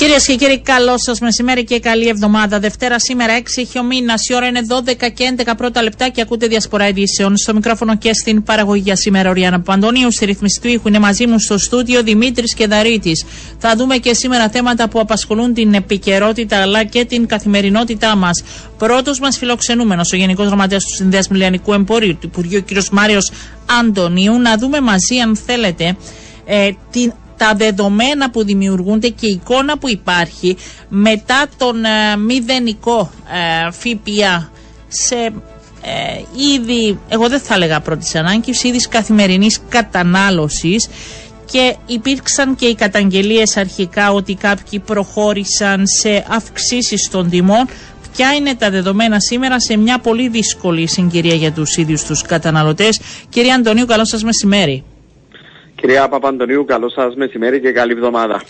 Κυρίες και κύριοι, καλό σας μεσημέρι και καλή εβδομάδα. Δευτέρα σήμερα 6 έχει ο μήνας. Η ώρα είναι 12 και 11 πρώτα λεπτά και ακούτε διασπορά ειδήσεων. Στο μικρόφωνο και στην παραγωγή για σήμερα ο Ριάννα Παντονίου. Στη ρυθμιστή του ήχου είναι μαζί μου στο στούντιο Δημήτρης Κεδαρίτη. Θα δούμε και σήμερα θέματα που απασχολούν την επικαιρότητα αλλά και την καθημερινότητά μας. Πρώτος μας φιλοξενούμενος, ο Γενικός Γραμματέας του Συνδέσμου Λιανικού Εμπορίου του Υπουργείου, κ. Μάριος Αντωνίου, να δούμε μαζί, αν θέλετε, ε, την τα δεδομένα που δημιουργούνται και η εικόνα που υπάρχει μετά τον ε, μηδενικό ε, ΦΠΑ σε ε, ήδη, εγώ δεν θα έλεγα πρώτης ανάγκης, ήδη καθημερινής κατανάλωσης και υπήρξαν και οι καταγγελίες αρχικά ότι κάποιοι προχώρησαν σε αυξήσεις των τιμών. Ποια είναι τα δεδομένα σήμερα σε μια πολύ δύσκολη συγκυρία για τους ίδιους τους καταναλωτές. Κύριε Αντωνίου, καλό σας μεσημέρι. Κυρία Παπαντονίου, καλό σας μεσημέρι και καλή εβδομάδα.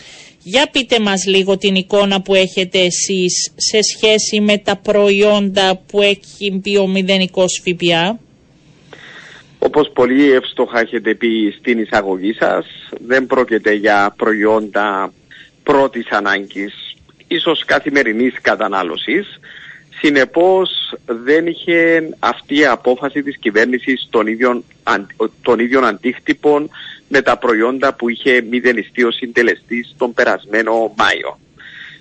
Για πείτε μας λίγο την εικόνα που έχετε εσείς σε σχέση με τα προϊόντα που έχει μπει ο μηδενικός ΦΠΑ. Όπως πολύ εύστοχα έχετε πει στην εισαγωγή σας, δεν πρόκειται για προϊόντα πρώτης ανάγκης, ίσως καθημερινής κατανάλωσης. Συνεπώς δεν είχε αυτή η απόφαση της κυβέρνησης των ίδιων, των ίδιων αντίκτυπων με τα προϊόντα που είχε μηδενιστεί ο συντελεστής τον περασμένο Μάιο.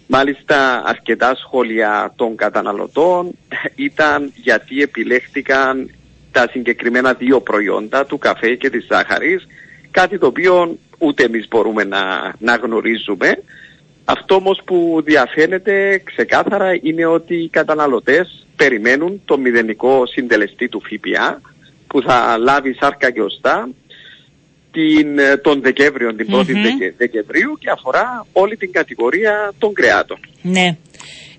Μάλιστα αρκετά σχόλια των καταναλωτών ήταν γιατί επιλέχτηκαν τα συγκεκριμένα δύο προϊόντα του καφέ και της ζάχαρης κάτι το οποίο ούτε εμείς μπορούμε να, να γνωρίζουμε. Αυτό όμως που διαφαίνεται ξεκάθαρα είναι ότι οι καταναλωτές περιμένουν το μηδενικό συντελεστή του ΦΠΑ που θα λάβει σάρκα και οστά την, ε, τον Δεκέμβριο, την 1η Δεκεμβρίου και αφορά όλη την κατηγορία των κρεάτων. Ναι.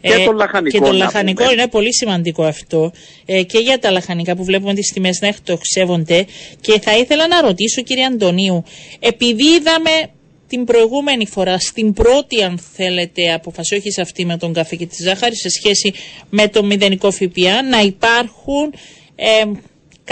Και ε, τον λαχανικό. Και το λαχανικό είναι πολύ σημαντικό αυτό ε, και για τα λαχανικά που βλέπουμε τις τιμές να εκτοξεύονται και θα ήθελα να ρωτήσω κύριε Αντωνίου επειδή είδαμε την προηγούμενη φορά, στην πρώτη αν θέλετε αποφασή, όχι σε αυτή με τον καφέ και τη ζάχαρη, σε σχέση με το μηδενικό ΦΠΑ, να υπάρχουν ε,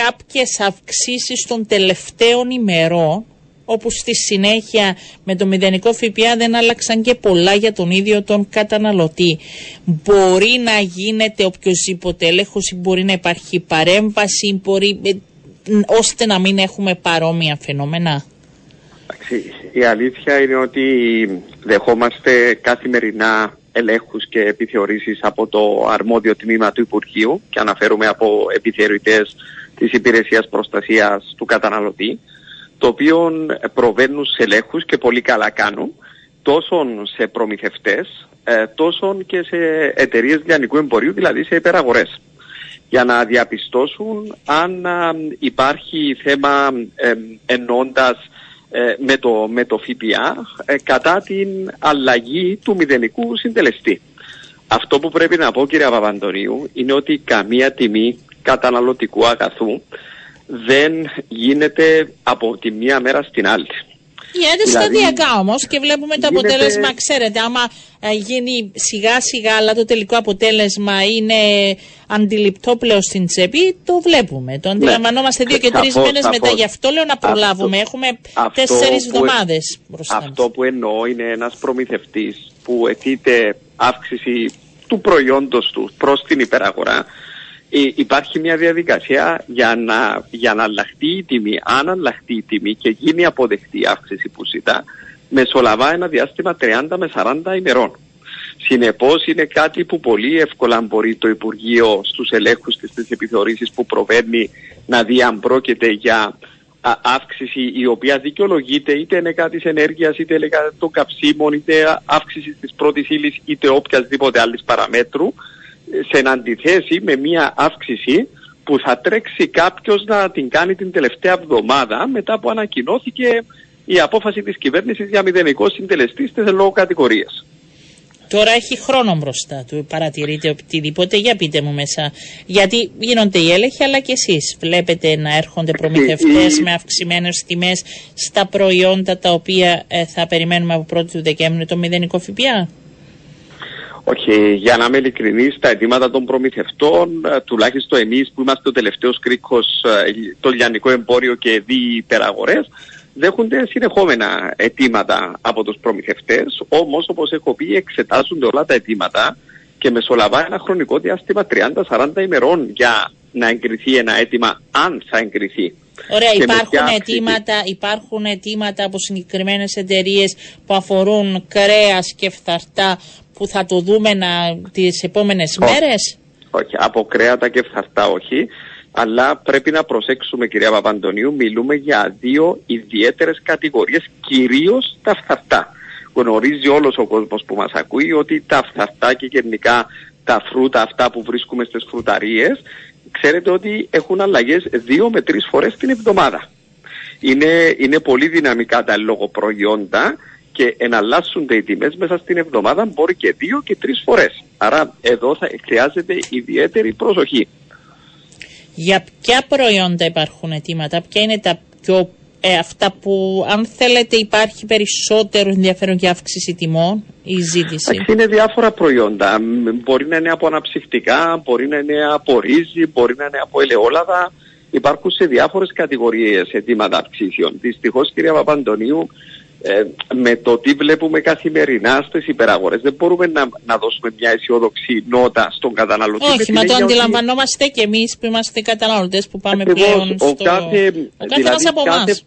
κάποιες αυξήσεις των τελευταίων ημερών όπου στη συνέχεια με το μηδενικό ΦΠΑ δεν άλλαξαν και πολλά για τον ίδιο τον καταναλωτή. Μπορεί να γίνεται οποιοδήποτε έλεγχος ή μπορεί να υπάρχει παρέμβαση μπορεί, ε, ώστε να μην έχουμε παρόμοια φαινόμενα; Η αλήθεια είναι ότι δεχόμαστε καθημερινά ελέγχους και επιθεωρήσεις από το αρμόδιο τμήμα του Υπουργείου και αναφέρουμε από επιθεωρητές της υπηρεσίας προστασίας του καταναλωτή, το οποίο προβαίνουν σε ελέγχους και πολύ καλά κάνουν, τόσο σε προμηθευτές, ε, τόσο και σε εταιρείες λιανικού εμπορίου, δηλαδή σε υπεραγορές για να διαπιστώσουν αν υπάρχει θέμα ε, ενώντας ε, με, το, με το ΦΠΑ ε, κατά την αλλαγή του μηδενικού συντελεστή. Αυτό που πρέπει να πω κύριε Παπαντορίου είναι ότι καμία τιμή καταναλωτικού αγαθού δεν γίνεται από τη μία μέρα στην άλλη. Γίνεται δηλαδή, σταδιακά όμως και βλέπουμε το αποτέλεσμα, ξέρετε, άμα ε, γίνει σιγά σιγά, αλλά το τελικό αποτέλεσμα είναι αντιληπτό πλέον στην τσέπη, το βλέπουμε. Το ναι. αντιλαμβανόμαστε δύο και τρεις μήνες μετά. Γι' αυτό λέω να προλάβουμε. Έχουμε τέσσερις εβδομάδες μπροστά Αυτό που εννοώ είναι ένας προμηθευτής που αιτείται αύξηση του προϊόντος του προς την υπεραγορά υπάρχει μια διαδικασία για να, για να αλλάχτεί η τιμή. Αν αλλάχτεί η τιμή και γίνει αποδεκτή η αύξηση που ζητά, μεσολαβά ένα διάστημα 30 με 40 ημερών. Συνεπώς είναι κάτι που πολύ εύκολα μπορεί το Υπουργείο στους ελέγχους και στι επιθεωρήσεις που προβαίνει να δει αν πρόκειται για αύξηση η οποία δικαιολογείται είτε είναι κάτι ενέργειας, είτε είναι κάτι των καυσίμων, είτε αύξηση της πρώτης ύλης, είτε οποιασδήποτε άλλης παραμέτρου σε αντιθέσει με μια αύξηση που θα τρέξει κάποιος να την κάνει την τελευταία εβδομάδα μετά που ανακοινώθηκε η απόφαση της κυβέρνησης για μηδενικό συντελεστή στις λόγω κατηγορίες. Τώρα έχει χρόνο μπροστά του, παρατηρείτε οτιδήποτε, για πείτε μου μέσα. Γιατί γίνονται οι έλεγχοι, αλλά και εσείς βλέπετε να έρχονται προμηθευτές με αυξημένες τιμές στα προϊόντα τα οποία ε, θα περιμένουμε από 1η του Δεκέμβρη το μηδενικό ΦΠΑ; Όχι, για να είμαι ειλικρινής, τα αιτήματα των προμηθευτών, ε, τουλάχιστον εμείς που είμαστε ο τελευταίος κρίκος, ε, το λιανικό εμπόριο και δι υπεραγορέ, δέχονται συνεχόμενα αιτήματα από τους προμηθευτές. Όμως, όπως έχω πει, εξετάζονται όλα τα αιτήματα και μεσολαβά ένα χρονικό διάστημα 30-40 ημερών για να εγκριθεί ένα αίτημα, αν θα εγκριθεί. Ωραία, υπάρχουν αιτήματα, υπάρχουν αιτήματα από συγκεκριμένες εταιρείες που αφορούν κρέας και φθαρτά που θα το δούμε τις επόμενες μέρες; Όχι, από κρέατα και φθαρτά όχι. Αλλά πρέπει να προσέξουμε, κυρία Παπαντονίου, μιλούμε για δύο ιδιαίτερες κατηγορίες, κυρίως τα φθαρτά. Γνωρίζει όλος ο κόσμος που μας ακούει ότι τα φθαρτά και γενικά τα φρούτα αυτά που βρίσκουμε στις φρουταρίες ξέρετε ότι έχουν αλλαγές δύο με τρεις φορές την εβδομάδα. Είναι, είναι πολύ δυναμικά τα λόγω προϊόντα και εναλλάσσονται οι τιμές μέσα στην εβδομάδα μπορεί και δύο και τρεις φορές. Άρα εδώ θα χρειάζεται ιδιαίτερη προσοχή. Για ποια προϊόντα υπάρχουν αιτήματα, ποια είναι τα πιο ε, αυτά που αν θέλετε υπάρχει περισσότερο ενδιαφέρον για αύξηση τιμών η ζήτηση; Είναι διάφορα προϊόντα. Μπορεί να είναι από αναψυχτικά, μπορεί να είναι από ρύζι, μπορεί να είναι από ελαιόλαδα. Υπάρχουν σε διάφορες κατηγορίες αιτήματα αυξήσεων. Δυστυχώς κυρία Παπαντονίου ε, με το τι βλέπουμε καθημερινά στις υπεραγορές. Δεν μπορούμε να, να δώσουμε μια αισιόδοξη νότα στον καταναλωτή. Όχι, μα το αντιλαμβανόμαστε και εμείς που είμαστε καταναλωτές που πάμε πλέον στο. Ο κάθε, ο δηλαδή, από κάθε,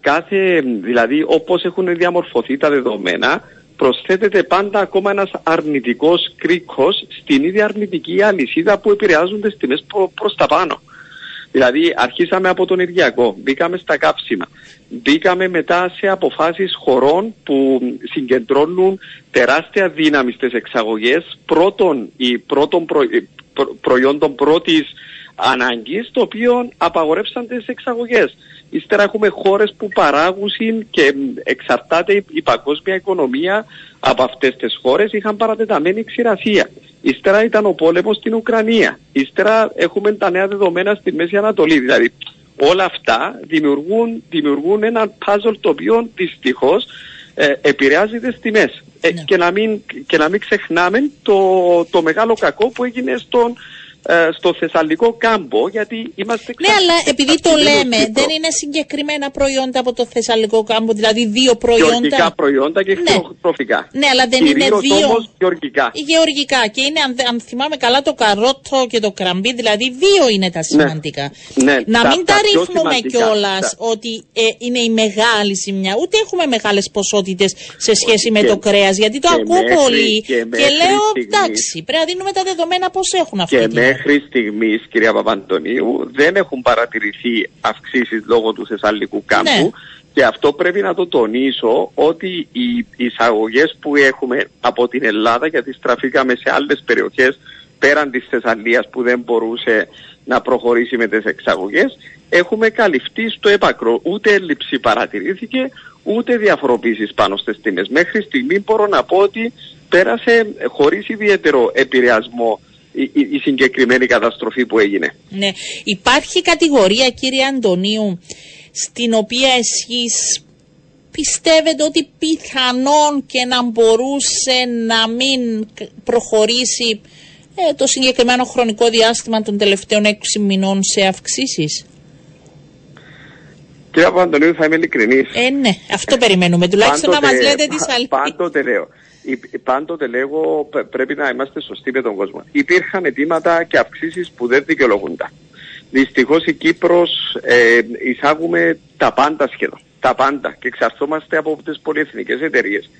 κάθε, δηλαδή όπως έχουν διαμορφωθεί τα δεδομένα προσθέτεται πάντα ακόμα ένας αρνητικός κρίκος στην ίδια αρνητική αλυσίδα που επηρεάζουν τις τιμές προ, προς τα πάνω. Δηλαδή αρχίσαμε από τον ενεργειακό, μπήκαμε στα κάψιμα, μπήκαμε μετά σε αποφάσεις χωρών που συγκεντρώνουν τεράστια δύναμη στις εξαγωγές πρώτων, ή πρώτων προ, προ, προϊόντων πρώτης ανάγκης, το οποίο απαγορεύσαν τις εξαγωγές. Ύστερα έχουμε χώρες που παράγουν και εξαρτάται η παγκόσμια οικονομία από αυτές τις χώρες. Είχαν παρατεταμένη ξηρασία. Ύστερα ήταν ο πόλεμος στην Ουκρανία. Ύστερα έχουμε τα νέα δεδομένα στη Μέση Ανατολή. Δηλαδή όλα αυτά δημιουργούν, δημιουργούν ένα puzzle το οποίο δυστυχώς ε, επηρεάζει τις τιμές. Ε, ναι. και, να μην, και να μην ξεχνάμε το, το μεγάλο κακό που έγινε στον ε, στο Θεσσαλικό κάμπο, γιατί είμαστε Ναι, αλλά επειδή το λέμε, δεν είναι συγκεκριμένα προϊόντα από το Θεσσαλικό κάμπο, δηλαδή δύο προϊόντα. Γεωργικά προϊόντα και ναι. Ναι, αλλά δεν είναι δύο. Όμως γεωργικά. Γεωργικά. Και είναι, αν, αν θυμάμαι καλά, το καρότο και το κραμπί, δηλαδή δύο είναι τα ναι. σημαντικά. Ναι. Να μην τα, ρίχνουμε κιόλας ότι ε, είναι η μεγάλη ζημιά. Ούτε έχουμε μεγάλες ποσότητες σε σχέση με το κρέας, γιατί το ακούω πολύ και, και λέω εντάξει, πρέπει να δίνουμε τα δεδομένα πώς έχουν αυτή μέχρι στιγμής, κυρία Παπαντονίου, δεν έχουν παρατηρηθεί αυξήσεις λόγω του Θεσσαλικού κάμπου. Ναι. Και αυτό πρέπει να το τονίσω ότι οι εισαγωγές που έχουμε από την Ελλάδα, γιατί στραφήκαμε σε άλλες περιοχές πέραν της Θεσσαλίας που δεν μπορούσε να προχωρήσει με τις εξαγωγές, έχουμε καλυφθεί στο έπακρο. Ούτε έλλειψη παρατηρήθηκε, ούτε διαφοροποίησεις πάνω στις τιμές. Μέχρι στιγμή μπορώ να πω ότι πέρασε χωρίς ιδιαίτερο επηρεασμό η, η, συγκεκριμένη καταστροφή που έγινε. Ναι. Υπάρχει κατηγορία κύριε Αντωνίου στην οποία εσείς πιστεύετε ότι πιθανόν και να μπορούσε να μην προχωρήσει ε, το συγκεκριμένο χρονικό διάστημα των τελευταίων έξι μηνών σε αυξήσεις; Κύριε Αντωνίου θα είμαι ειλικρινής. Ε, ναι, αυτό περιμένουμε. Τουλάχιστον να μας λέτε τις αλήθειες. Πάντοτε λέω πάντοτε λέγω πρέπει να είμαστε σωστοί με τον κόσμο. Υπήρχαν αιτήματα και αυξήσεις που δεν δικαιολογούνταν. Δυστυχώς η Κύπρος ε, εισάγουμε τα πάντα σχεδόν. Τα πάντα και εξαρτώμαστε από τις πολυεθνικές εταιρείες.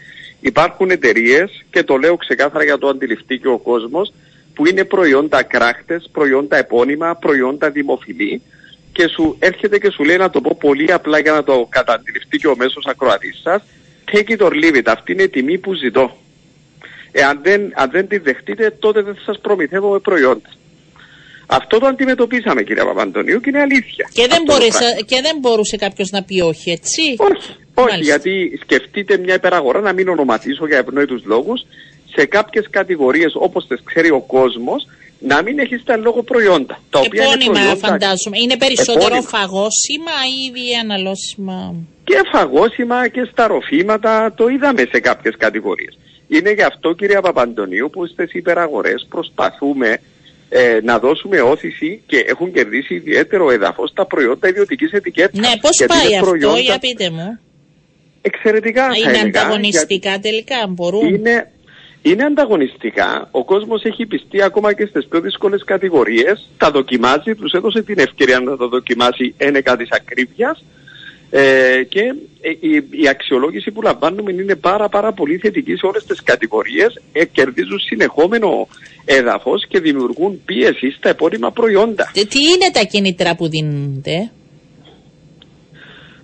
Υπάρχουν εταιρείες και το λέω ξεκάθαρα για το αντιληφτεί και ο κόσμος που είναι προϊόντα κράχτες, προϊόντα επώνυμα, προϊόντα δημοφιλή και σου έρχεται και σου λέει να το πω πολύ απλά για να το καταντιληφτεί και ο μέσος ακροατής σας take it or leave it. Αυτή είναι η τιμή που ζητώ. Εάν δεν, αν δεν τη δεχτείτε, τότε δεν θα σας προμηθεύω με προϊόντα. Αυτό το αντιμετωπίσαμε κύριε Παπαντονίου και είναι αλήθεια. Και δεν, μπορούσε, και δεν μπορούσε κάποιος να πει όχι έτσι; Όχι, όχι γιατί σκεφτείτε μια υπεραγορά να μην ονοματίσω για ευνόητους λόγους σε κάποιες κατηγορίες όπως τις ξέρει ο κόσμος να μην έχει τα λόγο προϊόντα. Τα οποία Επώνυμα είναι προϊόντα... φαντάζομαι. Είναι περισσότερο Επώνυμα. φαγόσιμα ή διαναλώσιμα; Και φαγόσιμα και στα ροφήματα το είδαμε σε κάποιες κατηγορίες. Είναι γι' αυτό κυρία Παπαντονίου που στις υπεραγορές προσπαθούμε ε, να δώσουμε όθηση και έχουν κερδίσει ιδιαίτερο έδαφος τα προϊόντα ιδιωτικής ετικέτας. Ναι, πώς πάει αυτό, προϊόντα... για πείτε μου. Εξαιρετικά Είναι έλεγα, ανταγωνιστικά τελικά, μπορούν. Είναι, είναι ανταγωνιστικά. Ο κόσμος έχει πιστεί ακόμα και στις πιο δύσκολες κατηγορίες. Τα δοκιμάζει, τους έδωσε την ευκαιρία να τα δοκιμάσει ένεκα της ακρίβειας ε, και ε, η, η, αξιολόγηση που λαμβάνουμε είναι πάρα πάρα πολύ θετική σε όλες τις κατηγορίες, ε, κερδίζουν συνεχόμενο έδαφος και δημιουργούν πίεση στα επώνυμα προϊόντα. Τι είναι τα κίνητρα που δίνονται;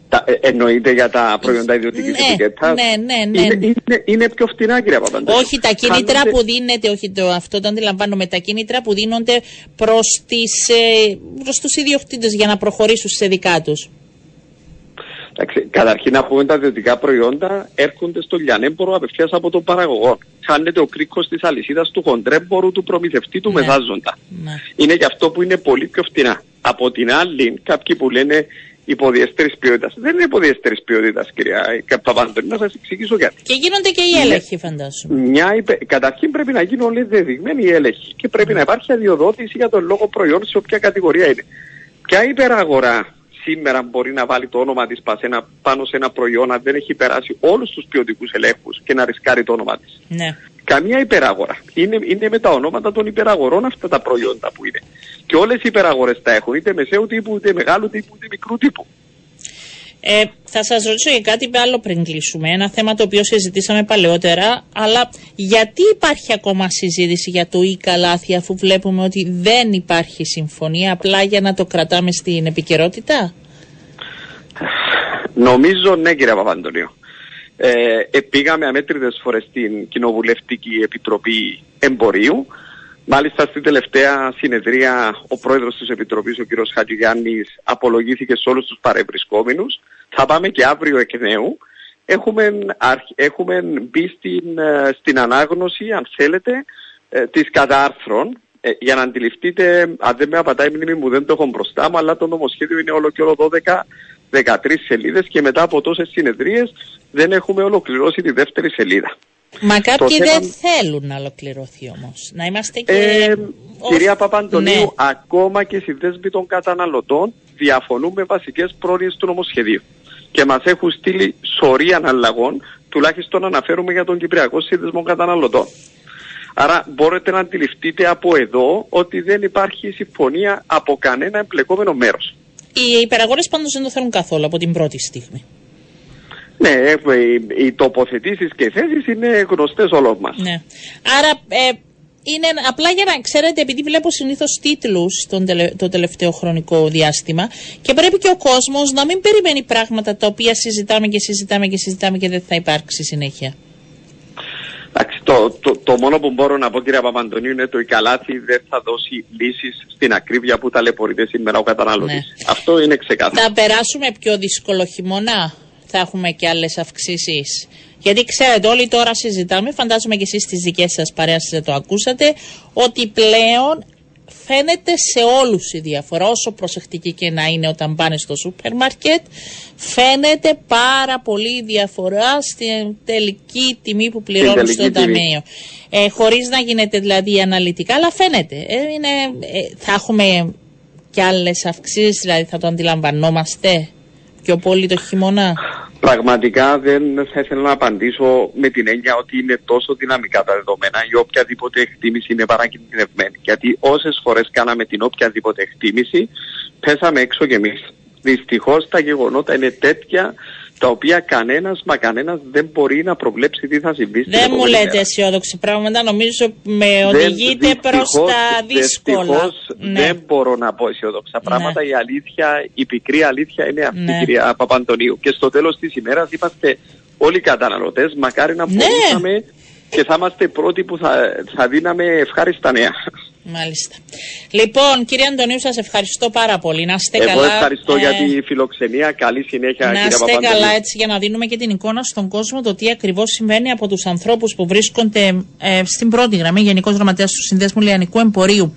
Τα, ε, εννοείται για τα προϊόντα ιδιωτικής ναι, ετικέτας. Ναι, ναι, ναι. Είναι, είναι, είναι πιο φτηνά, κυρία Παπαντέλη. Όχι, τα κίνητρα Χάνονται... που δίνεται, όχι το, αυτό το αντιλαμβάνομαι, τα κίνητρα που δίνονται προς ε, τους ιδιοκτήτες για να προχωρήσουν σε δικά τους. Καταρχήν να πούμε τα ιδιωτικά προϊόντα έρχονται στο λιανέμπορο απευθείας από τον παραγωγό. Χάνεται ο κρίκος της αλυσίδας του χοντρέμπορου, του προμηθευτή, του ναι. μεθάζοντα. Ναι. Είναι γι' αυτό που είναι πολύ πιο φτηνά. Από την άλλη, κάποιοι που λένε υποδιέστερη ποιότητας. Δεν είναι υποδιέστερη ποιότητας, κυρία Παπαντώνη, να σας εξηγήσω γιατί. Και γίνονται και οι έλεγχοι, φαντάζομαι. Μια υπε... Καταρχήν πρέπει να γίνουν όλοι δεδειγμένοι οι έλεγχοι και πρέπει να υπάρχει αδειοδότηση για τον λόγο προϊόν σε όποια κατηγορία είναι. Ποια υπεραγορά σήμερα μπορεί να βάλει το όνομα της πάνω σε ένα προϊόν αν δεν έχει περάσει όλους τους ποιοτικούς ελέγχους και να ρισκάρει το όνομα της. Ναι. Καμία υπεραγορά. Είναι, είναι με τα ονόματα των υπεραγορών αυτά τα προϊόντα που είναι. Και όλες οι υπεραγορές τα έχουν, είτε μεσαίου τύπου, είτε μεγάλου τύπου, είτε μικρού τύπου. Ε, θα σας ρωτήσω για κάτι άλλο πριν κλείσουμε. Ένα θέμα το οποίο συζητήσαμε παλαιότερα, αλλά γιατί υπάρχει ακόμα συζήτηση για το ή καλάθι αφού βλέπουμε ότι δεν υπάρχει συμφωνία, απλά για να το κρατάμε στην επικαιρότητα; Νομίζω ναι κύριε Παπαντονίου. Ε, ε, πήγαμε αμέτρητες φορές στην Κοινοβουλευτική Επιτροπή Εμπορίου. Μάλιστα στην τελευταία συνεδρία ο πρόεδρος της Επιτροπής, ο κ. Χατζηγιάννης, απολογήθηκε σε όλους τους παρευρισκόμενους. Θα πάμε και αύριο εκ νέου. Έχουμε, έχουμε μπει στην, ε, στην ανάγνωση, αν θέλετε, ε, της κατάρθρων. Ε, για να αντιληφθείτε, αν δεν με απατάει η μνήμη μου, δεν το έχω μπροστά μου, αλλά το νομοσχέδιο είναι όλο και όλο 12 13 σελίδες και μετά από τόσες συνεδρίες δεν έχουμε ολοκληρώσει τη δεύτερη σελίδα. Μα κάποιοι δεν θέλουν να ολοκληρωθεί όμως. Να είμαστε και... Ε, Κυρία Παπαντονίου, ναι. ακόμα και οι δέσμοι των καταναλωτών διαφωνούν με βασικές πρόνοιες του νομοσχεδίου. Και μας έχουν στείλει σωρία αναλλαγών, τουλάχιστον αναφέρουμε για τον Κυπριακό Σύνδεσμο Καταναλωτών. Άρα μπορείτε να αντιληφθείτε από εδώ ότι δεν υπάρχει συμφωνία από κανένα εμπλεκόμενο μέρος. Οι υπεραγορές πάντως δεν το θέλουν καθόλου από την πρώτη στιγμή. Ναι, ε, οι τοποθετήσεις και οι θέσεις είναι γνωστές όλων μας. Ναι. Άρα, ε, είναι απλά για να ξέρετε, επειδή βλέπω συνήθως τίτλους το τελευταίο χρονικό διάστημα και πρέπει και ο κόσμος να μην περιμένει πράγματα τα οποία συζητάμε και συζητάμε και συζητάμε και δεν θα υπάρξει συνέχεια. Εντάξει, το, το, το, μόνο που μπορώ να πω κύριε Παπαντονίου είναι το η καλάθι δεν θα δώσει λύσεις στην ακρίβεια που ταλαιπωρείται σήμερα ο καταναλωτής. Ναι. Αυτό είναι ξεκάθαρο. Θα περάσουμε πιο δύσκολο χειμώνα, θα έχουμε και άλλες αυξήσεις; Γιατί ξέρετε όλοι τώρα συζητάμε, φαντάζομαι και εσείς στις δικές σας παρέας το ακούσατε, ότι πλέον φαίνεται σε όλους η διαφορά, όσο προσεκτική και να είναι όταν πάνε στο σούπερ μάρκετ, φαίνεται πάρα πολύ η διαφορά στην τελική τιμή που πληρώνουν στο ταμείο. Ε, χωρίς να γίνεται δηλαδή αναλυτικά, αλλά φαίνεται. Ε, είναι, ε, θα έχουμε και άλλες αυξήσεις, δηλαδή θα το αντιλαμβανόμαστε πιο πολύ το χειμώνα; Πραγματικά δεν θα ήθελα να απαντήσω με την έννοια ότι είναι τόσο δυναμικά τα δεδομένα ή οποιαδήποτε εκτίμηση είναι παρακινδυνευμένη. Γιατί όσες φορές κάναμε την οποιαδήποτε εκτίμηση, πέσαμε έξω κι εμείς. Δυστυχώς τα γεγονότα είναι τέτοια τα οποία κανένας μα κανένας δεν μπορεί να προβλέψει τι θα συμβεί στην Δεν μου λέτε αισιόδοξη πράγματα, νομίζω με οδηγείτε προς τα δύσκολα. Δυστυχώς ναι. δεν μπορώ να πω αισιόδοξα ναι. πράγματα. Η αλήθεια, η πικρή αλήθεια είναι αυτή, ναι. κυρία Παπαντονίου. Και στο τέλος της ημέρας είμαστε όλοι καταναλωτές. Μακάρι να ναι. μπορούσαμε και θα είμαστε οι πρώτοι που θα, θα δίναμε ευχάριστα νέα. Μάλιστα. Λοιπόν, κύριε Αντωνίου, σας ευχαριστώ πάρα πολύ. Να είστε Εγώ καλά. ευχαριστώ ε... για τη φιλοξενία. Καλή συνέχεια, να κύριε είστε καλά, έτσι, για να δίνουμε και την εικόνα στον κόσμο το τι ακριβώς συμβαίνει από τους ανθρώπους που βρίσκονται ε, στην πρώτη γραμμή, Γενικός Γραμματέας του Συνδέσμου Λιανικού Εμπορίου.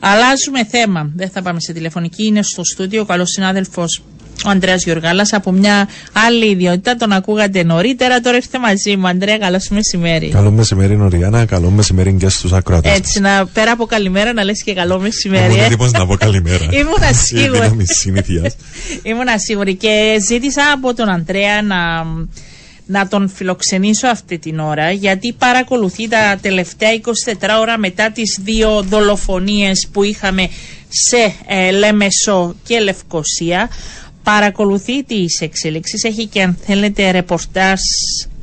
Αλλάζουμε θέμα. Δεν θα πάμε σε τηλεφωνική. Είναι στο στούντιο ο καλός συνάδελφος ο Ανδρέας Γιοργάλα από μια άλλη ιδιότητα. Τον ακούγατε νωρίτερα, τώρα ήρθε μαζί μου. Αντρέα, καλό μεσημέρι. Καλό μεσημέρι, Νοριάννα. Καλό μεσημέρι και στους ακροατές. Έτσι, να πέρα από καλημέρα να λες και καλό μεσημέρι. Ήμουν έτοιμος να πω καλημέρα. Ήμουνα σίγουρη. Ήμουνα σίγουρη. Και ζήτησα από τον Αντρέα να να τον φιλοξενήσω αυτή την ώρα γιατί παρακολουθεί τα τελευταία 24 ώρα μετά τις δύο δολοφονίες που είχαμε σε ε, Λέμεσο και Λευκοσία παρακολουθεί τις εξέλιξεις έχει και αν θέλετε ρεπορτάζ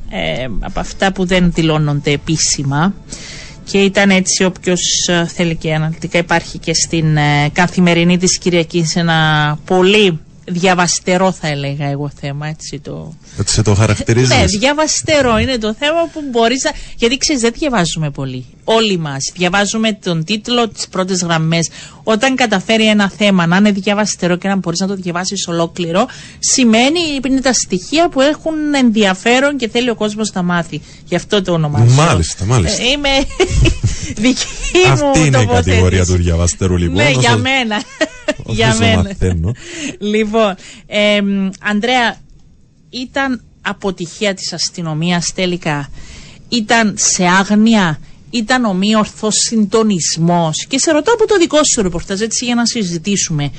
ε, από αυτά που δεν δηλώνονται επίσημα και ήταν έτσι όποιος ε, θέλει και αναλυτικά υπάρχει και στην ε, καθημερινή της Κυριακής ένα πολύ διαβαστερό θα έλεγα εγώ θέμα έτσι το... Έτσι το χαρακτηρίζεις. Ναι, διαβαστερό είναι το θέμα που μπορείς να... Γιατί ξέρεις δεν διαβάζουμε πολύ. Όλοι μας διαβάζουμε τον τίτλο, τις πρώτες γραμμές. Όταν καταφέρει ένα θέμα να είναι διαβαστερό και να μπορείς να το διαβάσεις ολόκληρο, σημαίνει είναι τα στοιχεία που έχουν ενδιαφέρον και θέλει ο κόσμος να μάθει. Γι' αυτό το ονομάζω. Μάλιστα, μάλιστα. Ε, είμαι δική μου Αυτή είναι η κατηγορία του διαβαστερού λοιπόν. Ναι, για μένα. για μένα. Λοιπόν, ε, Ανδρέα, ήταν αποτυχία της αστυνομίας τελικά. Ήταν σε άγνοια, ήταν ομοίορθος συντονισμός. Και σε ρωτώ από το δικό σου ρεπορτάζ έτσι για να συζητήσουμε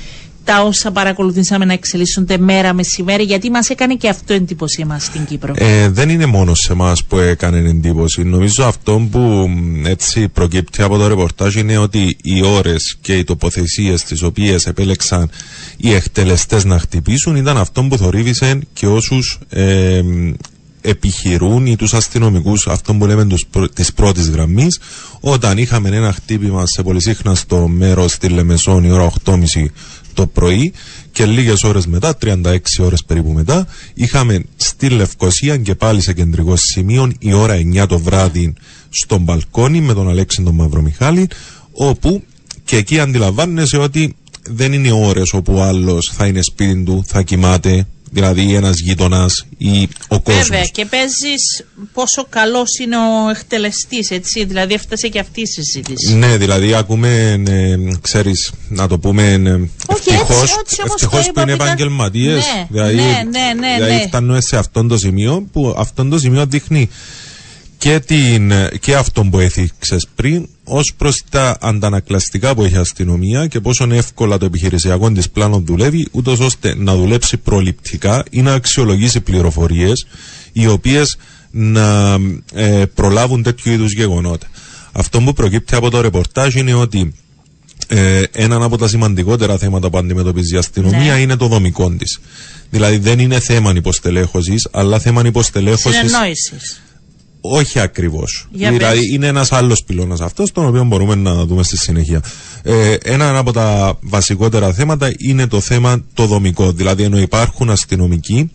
τα όσα παρακολουθήσαμε να εξελίσσονται μέρα μεσημέρι, γιατί μας έκανε και αυτό εντύπωση εμάς στην Κύπρο. Ε, δεν είναι μόνος σε εμάς που έκανε εντύπωση. Νομίζω αυτό που έτσι προκύπτει από το ρεπορτάζ είναι ότι οι ώρες και οι τοποθεσίες τις οποίες επέλεξαν οι εκτελεστές να χτυπήσουν ήταν αυτό που θορύβησε και όσους ε, επιχειρούν ή τους αστυνομικούς αυτό που λέμε τους, της πρώτης γραμμής όταν είχαμε ένα χτύπημα σε πολυσύχναστο μέρος στη Λεμεσόν η ώρα 8.30 το πρωί και λίγες ώρες μετά, 36 ώρες περίπου μετά, είχαμε στη Λευκοσία και πάλι σε κεντρικό σημείο η ώρα 9 το βράδυ στο μπαλκόνι με τον Αλέξη τον Μαυρομιχάλη, όπου και εκεί αντιλαμβάνεσαι ότι δεν είναι ώρες όπου ο άλλος θα είναι σπίτι του, θα κοιμάται, δηλαδή ένας γείτονας ή ο κόσμος. Βέβαια, και παίζεις πόσο καλός είναι ο εκτελεστής, έτσι. Δηλαδή, έφτασε και αυτή η συζήτηση. Ναι, δηλαδή, ακούμε, ναι, ξέρεις, να το πούμε. Ναι, Ευτυχώ που είναι επαγγελματίες. Ναι, δηλαδή, ναι, ναι, ναι, δηλαδή ναι. φτάνουμε σε αυτό το σημείο που αυτό το σημείο δείχνει και, την, και αυτό που έθιξες πριν, ως προς τα αντανακλαστικά που έχει η αστυνομία και πόσο εύκολα το επιχειρησιακό της πλάνο δουλεύει, ούτως ώστε να δουλέψει προληπτικά ή να αξιολογήσει πληροφορίες οι οποίες να ε, προλάβουν τέτοιου είδους γεγονότα. Αυτό που προκύπτει από το ρεπορτάζ είναι ότι ε, ένα από τα σημαντικότερα θέματα που αντιμετωπίζει η αστυνομία ναι. είναι το δομικό της. Δηλαδή δεν είναι θέμα υποστελέχωση, αλλά θέμα υποστελέχωση. Όχι ακριβώς. Δηλαδή είναι ένας άλλος πυλώνας αυτός, τον οποίο μπορούμε να δούμε στη συνέχεια. Ε, ένα από τα βασικότερα θέματα είναι το θέμα το δομικό. Δηλαδή, ενώ υπάρχουν αστυνομικοί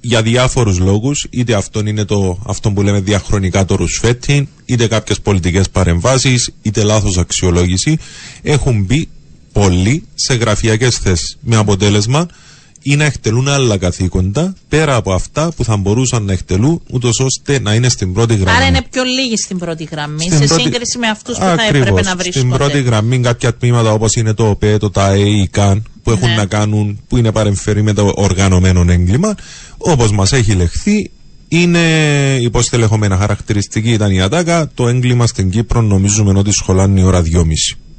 για διάφορους λόγους, είτε αυτό είναι το, αυτό που λέμε διαχρονικά το ρουσφέτι, είτε κάποιες πολιτικές παρεμβάσεις, είτε λάθος αξιολόγηση, έχουν μπει πολλοί σε γραφειακές θέσεις. Με αποτέλεσμα ή να εκτελούν άλλα καθήκοντα πέρα από αυτά που θα μπορούσαν να εκτελούν, ούτως ώστε να είναι στην πρώτη γραμμή. Άρα είναι πιο λίγοι στην πρώτη γραμμή, στην σε πρώτη... σύγκριση με αυτούς που θα έπρεπε να βρίσκονται. Στην πρώτη γραμμή, κάποια τμήματα όπως είναι το ΟΠΕ, το ΤΑΕ, η ΚΑΝ, που έχουν ναι. να κάνουν, που είναι παρεμφερεί με το οργανωμένο έγκλημα, όπως μας έχει λεχθεί, είναι υποστελεχωμένα. Χαρακτηριστική ήταν η ΑΤΑΚΑ. Το έγκλημα στην Κύπρο νομίζουμε ότι σχολάνει η ώρα 2.30.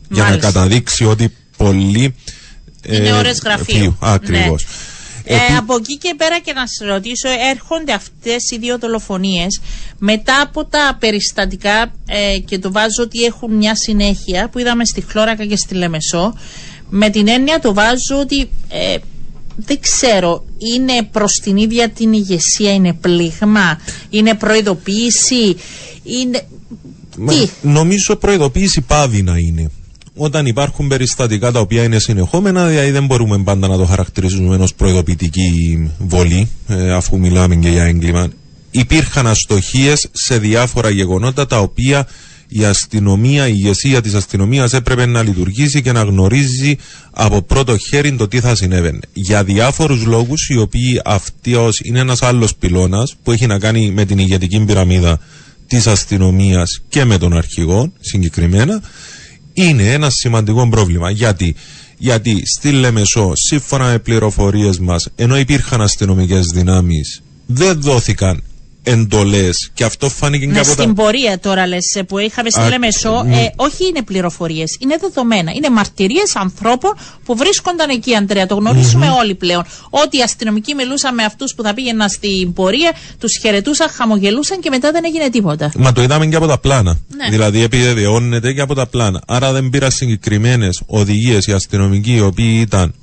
Για να καταδείξει ότι πολλοί είναι ε, ώρε γραφείου. Ακριβώς. Ναι. Ε, από εκεί και πέρα και να σας ρωτήσω, έρχονται αυτές οι δύο δολοφονίες μετά από τα περιστατικά ε, και το βάζω ότι έχουν μια συνέχεια που είδαμε στη Χλώρακα και στη Λεμεσό. Με την έννοια το βάζω ότι ε, δεν ξέρω, είναι προς την ίδια την ηγεσία, είναι πλήγμα, είναι προειδοποίηση, είναι... Τι; Νομίζω προειδοποίηση πάβει να είναι όταν υπάρχουν περιστατικά τα οποία είναι συνεχόμενα, δηλαδή δεν μπορούμε πάντα να το χαρακτηρίζουμε ως προειδοποιητική βολή, ε, αφού μιλάμε και για έγκλημα. Υπήρχαν αστοχίες σε διάφορα γεγονότα τα οποία η αστυνομία, η ηγεσία της αστυνομίας έπρεπε να λειτουργήσει και να γνωρίζει από πρώτο χέρι το τι θα συνέβαινε. Για διάφορους λόγους, οι οποίοι αυτός είναι ένας άλλος πυλώνας που έχει να κάνει με την ηγετική πυραμίδα της αστυνομίας και με τον αρχηγό συγκεκριμένα, είναι ένα σημαντικό πρόβλημα. Γιατί Γιατί στη Λεμεσό, σύμφωνα με πληροφορίες μας, ενώ υπήρχαν αστυνομικές δυνάμεις, δεν δόθηκαν εντολές και αυτό φάνηκε Ναι, και από στην τα. πορεία τώρα λες που είχαμε στη Α, Λέμεσο, ναι. ε, όχι είναι πληροφορίες, είναι δεδομένα. Είναι μαρτυρίες ανθρώπων που βρίσκονταν εκεί, Αντρέα. Το γνωρίζουμε όλοι πλέον. Ότι οι αστυνομικοί μιλούσαν με αυτούς που θα πήγαιναν στην πορεία, τους χαιρετούσαν, χαμογελούσαν και μετά δεν έγινε τίποτα. Μα το είδαμε και από τα πλάνα. Ναι. Δηλαδή επιβεβαιώνεται και από τα πλάνα. Άρα δεν πήρα συγκεκριμένες οδηγίες οι αστυνομικοί οι οποίοι ήταν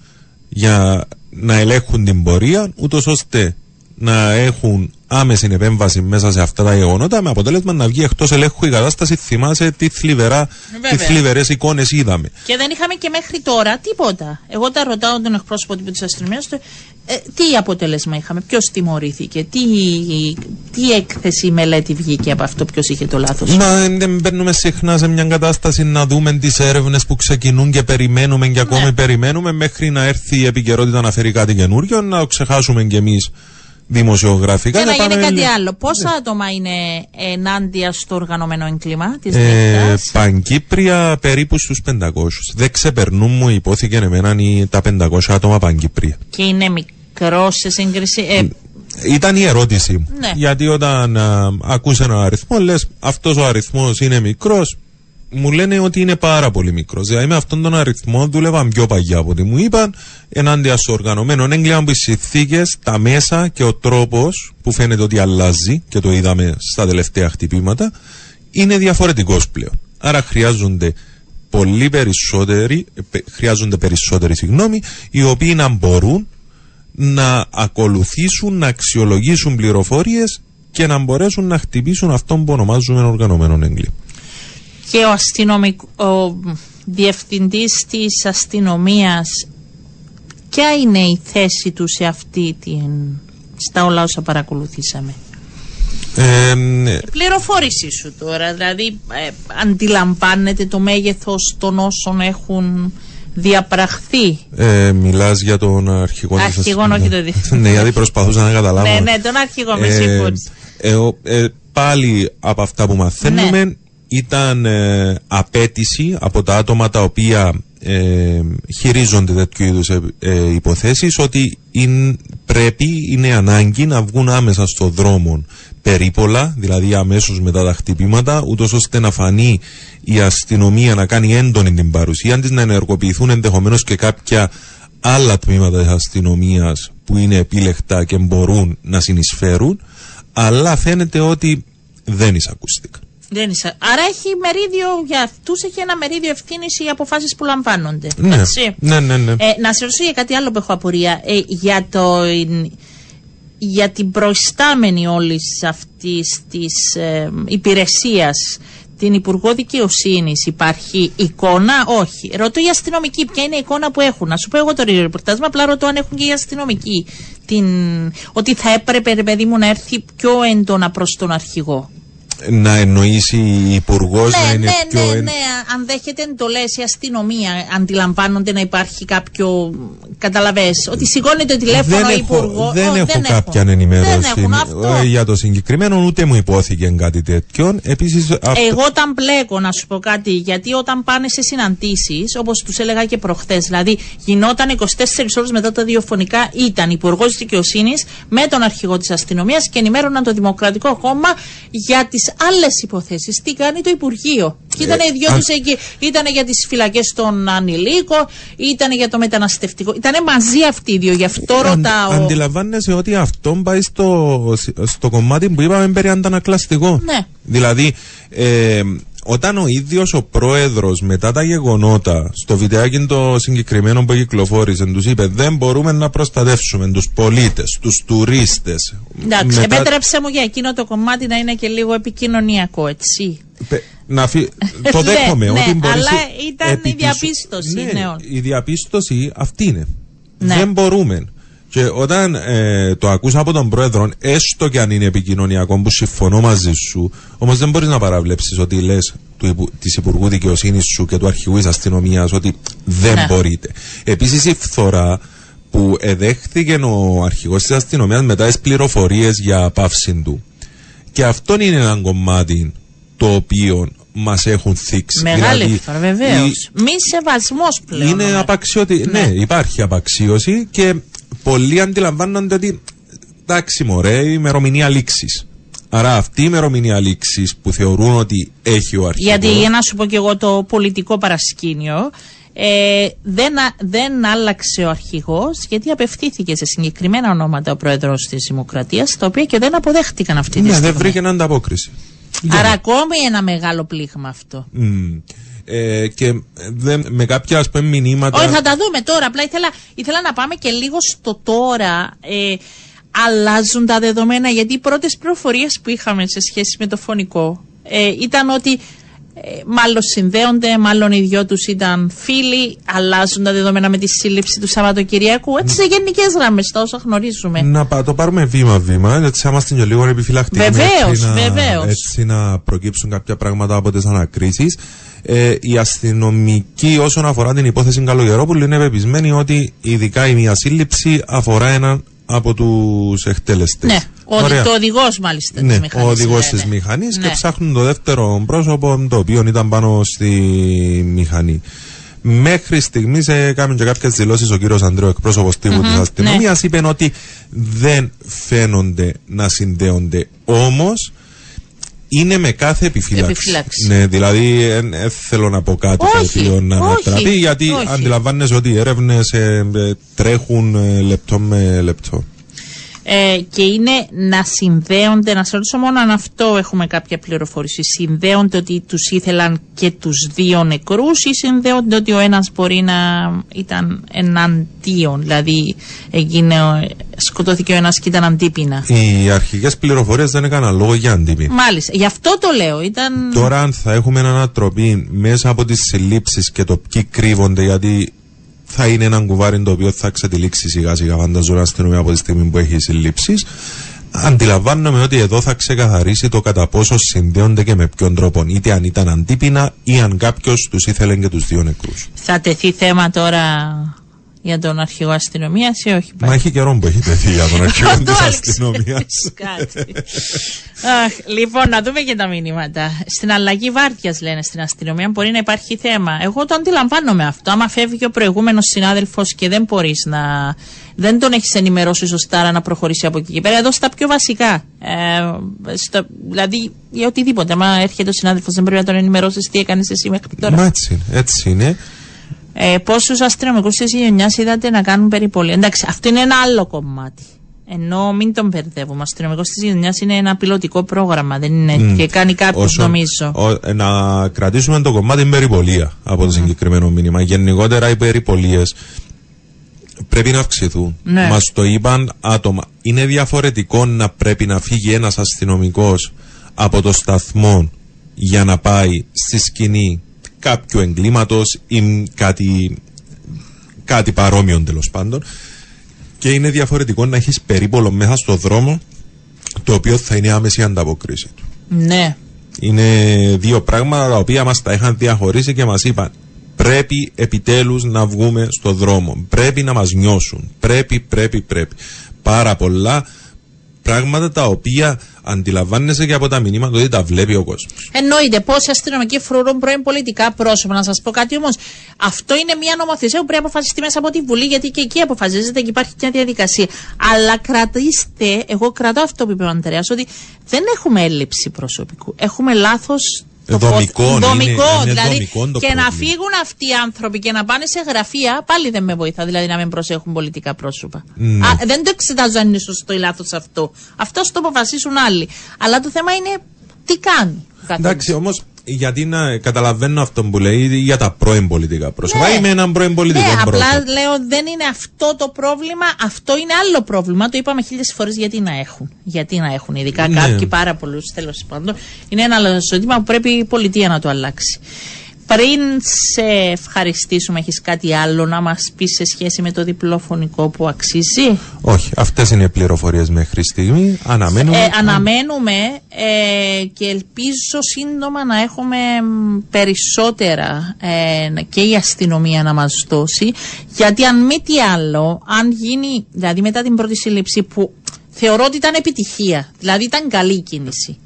για να ελέγχουν την πορεία, ούτως ώστε να έχουν άμεση επέμβαση μέσα σε αυτά τα γεγονότα, με αποτέλεσμα να βγει εκτός ελέγχου η κατάσταση. Θυμάσαι τι, θλιβερά, τι Βέβαια. θλιβερές εικόνες είδαμε. Και δεν είχαμε και μέχρι τώρα τίποτα. Εγώ τα ρωτάω τον εκπρόσωπο της αστυνομίας, ε, τι αποτέλεσμα είχαμε, ποιος τιμωρήθηκε, τι, τι έκθεση μελέτη βγήκε από αυτό, ποιος είχε το λάθος. Μα δεν μπαίνουμε συχνά σε μια κατάσταση να δούμε τις έρευνες που ξεκινούν και περιμένουμε και ακόμη Ναι. περιμένουμε μέχρι να έρθει η επικαιρότητα να φέρει κάτι καινούριο, να το ξεχάσουμε κι εμείς δημοσιογραφικά. Και να πάμε γίνει κάτι λι- άλλο. Πόσα άτομα είναι ενάντια στο οργανωμένο έγκλημα της Ε, Παγκύπρια περίπου στους 500. Δεν ξεπερνούν μου υπόθηκε εμένα οι- τα 500 άτομα Παγκύπρια. Και είναι μικρός σε σύγκριση. Ε, Ήταν η ερώτησή μου. Ναι. Γιατί όταν α, ακούς έναν αριθμό, λες αυτός ο αριθμός είναι μικρός, μου λένε ότι είναι πάρα πολύ μικρός. Δηλαδή με αυτόν τον αριθμό δούλευαν πιο παγιά από ό,τι μου είπαν, ενάντια στο οργανωμένο έγκλημα που οι συνθήκες, τα μέσα και ο τρόπος που φαίνεται ότι αλλάζει και το είδαμε στα τελευταία χτυπήματα, είναι διαφορετικός πλέον. Άρα χρειάζονται πολύ περισσότεροι, ε, πε- χρειάζονται περισσότεροι συγγνώμη, οι οποίοι να μπορούν να ακολουθήσουν, να αξιολογήσουν πληροφορίες και να μπορέσουν να χτυπήσουν αυτόν που ονομάζουμε οργανωμένο έγκλημα. Και ο αστυνομικ... ο διευθυντής της αστυνομίας ποια είναι η θέση του σε αυτή την στα όλα όσα παρακολουθήσαμε; Ε, η πληροφόρηση σου τώρα δηλαδή ε, αντιλαμβάνεται το μέγεθος των όσων έχουν διαπραχθεί; Ε, μιλάς για τον αρχηγό της Αρχηγό, αστυνομίας. όχι το διευθυντή. ναι, γιατί προσπαθούσα να καταλάβω. ναι ναι τον αρχηγό με Ε, συγχωρείς. ε, ο- ε, πάλι από αυτά που μαθαίνουμε Ναι. Ήταν ε, απέτηση από τα άτομα τα οποία ε, χειρίζονται τέτοιου είδους ε, ε, υποθέσεις ότι είναι, πρέπει, είναι ανάγκη να βγουν άμεσα στο δρόμο περίπολα, δηλαδή αμέσως μετά τα χτυπήματα, ούτως ώστε να φανεί η αστυνομία να κάνει έντονη την παρουσία της, να ενεργοποιηθούν ενδεχομένως και κάποια άλλα τμήματα της αστυνομίας που είναι επίλεκτα και μπορούν να συνεισφέρουν, αλλά φαίνεται ότι δεν εισακούστηκαν. Δεν είσαι. Άρα έχει μερίδιο για αυτούς, έχει ένα μερίδιο ευθύνης οι αποφάσεις που λαμβάνονται. Ναι, Έτσι. ναι, ναι. ναι. Ε, να σε ρωτήσω για κάτι άλλο που έχω απορία. Ε, για, το, για την προϊστάμενη όλης αυτής της ε, υπηρεσίας, την Υπουργό Δικαιοσύνης, υπάρχει εικόνα, όχι. Ρωτώ οι αστυνομικοί ποια είναι η εικόνα που έχουν; Να σου πω εγώ το ρεπορτάζ, μου, απλά ρωτώ αν έχουν και οι αστυνομικοί. Την, ότι θα έπρεπε, ρε παιδί μου, να έρθει πιο έντονα προς τον αρχηγό. Να εννοήσει η υπουργός να Ναι, είναι ναι, πιο. ναι, εν- ναι. Αν δέχεται εντολέ η αστυνομία, αντιλαμβάνονται να υπάρχει κάποιο. Καταλαβέ. Ότι σηκώνει το τηλέφωνο δεν ο έχω, υπουργό. δεν Ω, έχω κάποια ενημέρωση Δεν έχουν αυτό. ε, για το συγκεκριμένο, ούτε μου υπόθηκε κάτι τέτοιο. Επίσης, αυτό- Εγώ όταν μπλέκω, να σου πω κάτι, γιατί όταν πάνε σε συναντήσεις, όπως τους έλεγα και προχθέ, δηλαδή γινόταν 24 ώρες μετά τα διαφωνικά, ήταν υπουργός δικαιοσύνης με τον αρχηγό της αστυνομίας και ενημέρωναν το Δημοκρατικό Κόμμα για τις άλλες υποθέσεις. Τι κάνει το Υπουργείο. Και ήταν Ε, οι δυο αν- τους εκεί. Ήταν για τις φυλακές των ανηλίκων, ήταν για το μεταναστευτικό. Ήταν μαζί αυτοί οι δύο, γι' αυτό αν- ρωτάω. αντιλαμβάνεσαι ότι αυτό πάει στο, στο κομμάτι που είπαμε περί αντανακλαστικό. Ναι. Δηλαδή, ε, όταν ο ίδιος ο πρόεδρος μετά τα γεγονότα στο βιντεάκι το συγκεκριμένο που κυκλοφόρησε τους είπε δεν μπορούμε να προστατεύσουμε τους πολίτες, τους τουρίστες. Εντάξει, Μετά- επέτρεψε μου για εκείνο το κομμάτι να είναι και λίγο επικοινωνιακό, έτσι. Πε- Να φυ... το Ναι, δέχομαι ναι, ότι μπορείς αλλά σε- ήταν η επί της- διαπίστωση, ναι, ναι. η διαπίστωση αυτή είναι Ναι. δεν μπορούμε και όταν ε, το ακούσα από τον πρόεδρο έστω και αν είναι επικοινωνιακό που συμφωνώ μαζί σου όμως δεν μπορείς να παραβλέψεις ότι λες του, Υπου- της Υπουργού Δικαιοσύνης σου και του Αρχηγού της Αστυνομίας ότι δεν Ναι. μπορείτε επίσης η φθορά που εδέχθηκε ο αρχηγός της αστυνομίας μετά τις πληροφορίες για πάυση του και αυτό είναι ένα κομμάτι το οποίο μας έχουν θίξει. Μεγάλη Δηλαδή, διαφορά, βεβαίως. η- Μη σεβασμό πλέον. είναι ναι. απαξιώτη. Ναι. υπάρχει απαξίωση και πολλοί αντιλαμβάνονται ότι εντάξει, μωρέ, η ημερομηνία λήξης. Άρα αυτή η ημερομηνία λήξης που θεωρούν ότι έχει ο αρχηγός Γιατί για να σου πω και εγώ το πολιτικό παρασκήνιο, ε, δεν, α- δεν άλλαξε ο αρχηγός γιατί απευθύνθηκε σε συγκεκριμένα ονόματα ο πρόεδρος της Δημοκρατίας, τα οποία και δεν αποδέχτηκαν αυτή τη Ναι, στιγμή. δεν βρήκε ανταπόκριση. Άρα ακόμη ένα μεγάλο πλήγμα αυτό. Μμ. Ε, και δεν, με κάποια ας πούμε μηνύματα. Όχι, θα τα δούμε τώρα. Απλά ήθελα, ήθελα να πάμε και λίγο στο τώρα. Ε, αλλάζουν τα δεδομένα γιατί οι πρώτες πληροφορίες που είχαμε σε σχέση με το φωνικό ε, ήταν ότι ε, μάλλον συνδέονται, μάλλον οι δυο τους ήταν φίλοι, αλλάζουν τα δεδομένα με τη σύλληψη του Σαββατοκυριακού. Έτσι σε γενικές γραμμές, τα όσα γνωρίζουμε. Να πα- το πάρουμε βήμα-βήμα, έτσι θα είμαστε και λίγο επιφυλακτικοί. Βεβαίως, έτσι να- βεβαίως. Έτσι να προκύψουν κάποια πράγματα από τις ανακρίσεις. Ε, οι αστυνομικοί, όσον αφορά την υπόθεση Καλογερόπουλου, είναι πεπισμένοι ότι ειδικά η μία σύλληψη αφορά έναν από τους εκτελεστέ. Ναι, ο, το οδηγός μάλιστα της Ναι, μηχανής, ο οδηγός ναι, της ναι. μηχανής και Ναι. ψάχνουν το δεύτερο πρόσωπο το οποίο ήταν πάνω στη μηχανή. Μέχρι στιγμής έκαμε και κάποιες δηλώσεις ο κύριος Ανδρέου, εκπρόσωπος τύπου Μμμ, της αστυνομίας, ναι. είπε ότι δεν φαίνονται να συνδέονται. Όμως είναι με κάθε επιφύλαξη. Επιφύλαξη. Ναι, δηλαδή δεν θέλω να πω κάτι Όχι, το οποίο να όχι, ανατραπεί, γιατί όχι. αντιλαμβάνεσαι ότι οι έρευνες τρέχουν ε, λεπτό με λεπτό. Ε, και είναι να συνδέονται, να σε ρωτήσω μόνο αν αυτό έχουμε κάποια πληροφόρηση. Συνδέονται ότι τους ήθελαν και τους δύο νεκρούς ή συνδέονται ότι ο ένας μπορεί να ήταν εναντίον, δηλαδή έγινε, ο- σκοτώθηκε ο ένας και ήταν αντίπεινα. Οι αρχικές πληροφορίες δεν έκαναν λόγο για αντίπη. Μάλιστα, γι' αυτό το λέω. Ήταν... Τώρα, αν θα έχουμε ανατροπή μέσα από τις συλλήψεις και το ποιοι κρύβονται, γιατί θα είναι ένα κουβάρι το οποίο θα ξετυλίξει σιγά σιγά φανταζόν αστυνομία από τη στιγμή που έχει συλλήψεις. Αντιλαμβάνομαι ότι εδώ θα ξεκαθαρίσει το κατά πόσο συνδέονται και με ποιον τρόπο. Είτε αν ήταν αντίπεινα ή αν κάποιος τους ήθελε και τους δύο νεκρούς. Θα τεθεί θέμα τώρα για τον αρχηγό αστυνομίας ή όχι. Μα έχει καιρό που έχει τεθεί για τον αρχηγό Το της έλεξε. αστυνομίας. Κάτι. Αχ, λοιπόν, να δούμε και τα μηνύματα. Στην αλλαγή βάρδιας, λένε στην αστυνομία, μπορεί να υπάρχει θέμα. Εγώ το αντιλαμβάνομαι αυτό. Άμα φεύγει ο προηγούμενος συνάδελφος και δεν μπορείς να. Δεν τον έχεις ενημερώσει σωστά άρα να προχωρήσει από εκεί και πέρα. Εδώ στα πιο βασικά. Ε, στο, δηλαδή, για οτιδήποτε. Άμα έρχεται ο συνάδελφος, δεν πρέπει να τον ενημερώσεις τι έκανες εσύ μέχρι τώρα; Μα έτσι, είναι, έτσι είναι. Ε, Πόσους αστυνομικούς της γενιά είδατε να κάνουν περιπολία; Εντάξει, αυτό είναι ένα άλλο κομμάτι. Ενώ μην τον μπερδεύουμε. Ο αστυνομικός της γενιά είναι ένα πιλωτικό πρόγραμμα. Δεν είναι και κάνει κάποιο, Όσο- νομίζω. ο- ε, να κρατήσουμε το κομμάτι περιπολία από το συγκεκριμένο μήνυμα. Γενικότερα οι περιπολίες πρέπει να αυξηθούν. Ναι. Μας το είπαν άτομα. Είναι διαφορετικό να πρέπει να φύγει ένας αστυνομικός από το σταθμό για να πάει στη σκηνή κάποιου εγκλήματος ή κάτι, κάτι παρόμοιο τέλος πάντων. Και είναι διαφορετικό να έχεις περίπολο μέσα στο δρόμο το οποίο θα είναι άμεση ανταποκρίση του. Ναι. Είναι δύο πράγματα τα οποία μας τα είχαν διαχωρίσει και μας είπαν πρέπει επιτέλους να βγούμε στο δρόμο. Πρέπει να μας νιώσουν. Πρέπει, πρέπει, πρέπει. Πάρα πολλά πράγματα τα οποία αντιλαμβάνεσαι και από τα μηνύματα ότι τα βλέπει ο κόσμος. Εννοείται πόσοι αστυνομικοί φρουρούν πρώην πολιτικά πρόσωπα. Να σας πω κάτι όμως. Αυτό είναι μια νομοθεσία που πρέπει να αποφασιστεί μέσα από τη Βουλή, γιατί και εκεί αποφασίζεται και υπάρχει μια διαδικασία. Αλλά κρατήστε, εγώ κρατώ αυτό που είπε ο Ανδρέας, ότι δεν έχουμε έλλειψη προσωπικού. Έχουμε λάθος. Δομικό, είναι- δομικό, είναι δηλαδή. δομικό το και να πρόβλημα. φύγουν αυτοί οι άνθρωποι και να πάνε σε γραφεία, πάλι δεν με βοηθά. Δηλαδή να μην προσέχουν πολιτικά πρόσωπα. Ναι. Α, δεν το εξετάζω αν είναι σωστό ή λάθος αυτό. Αυτό το αποφασίσουν άλλοι. Αλλά το θέμα είναι τι κάνει. ο καθένας. Εντάξει, όμως, γιατί να καταλαβαίνω αυτό που λέει για τα πρώην πολιτικά πρόσωπα. Ναι. Είμαι έναν πρώην πολιτικό Ναι, πρόσωπο. απλά λέω δεν είναι αυτό το πρόβλημα, αυτό είναι άλλο πρόβλημα. Το είπαμε χίλιες φορές γιατί να έχουν. Γιατί να έχουν, ειδικά Ναι. κάποιοι πάρα πολλούς τέλος πάντων. Είναι ένα άλλο ζήτημα που πρέπει η πολιτεία να το αλλάξει. Πριν σε ευχαριστήσουμε, έχεις κάτι άλλο να μας πεις σε σχέση με το διπλό φωνικό που αξίζει; Όχι, αυτές είναι οι πληροφορίες μέχρι στιγμή. Αναμένουμε. Ε, αναμένουμε ε, και ελπίζω σύντομα να έχουμε μ, περισσότερα ε, και η αστυνομία να μας δώσει γιατί αν μη τι άλλο, αν γίνει, δηλαδή μετά την πρώτη σύλληψη που θεωρώ ότι ήταν επιτυχία, δηλαδή ήταν καλή η κίνηση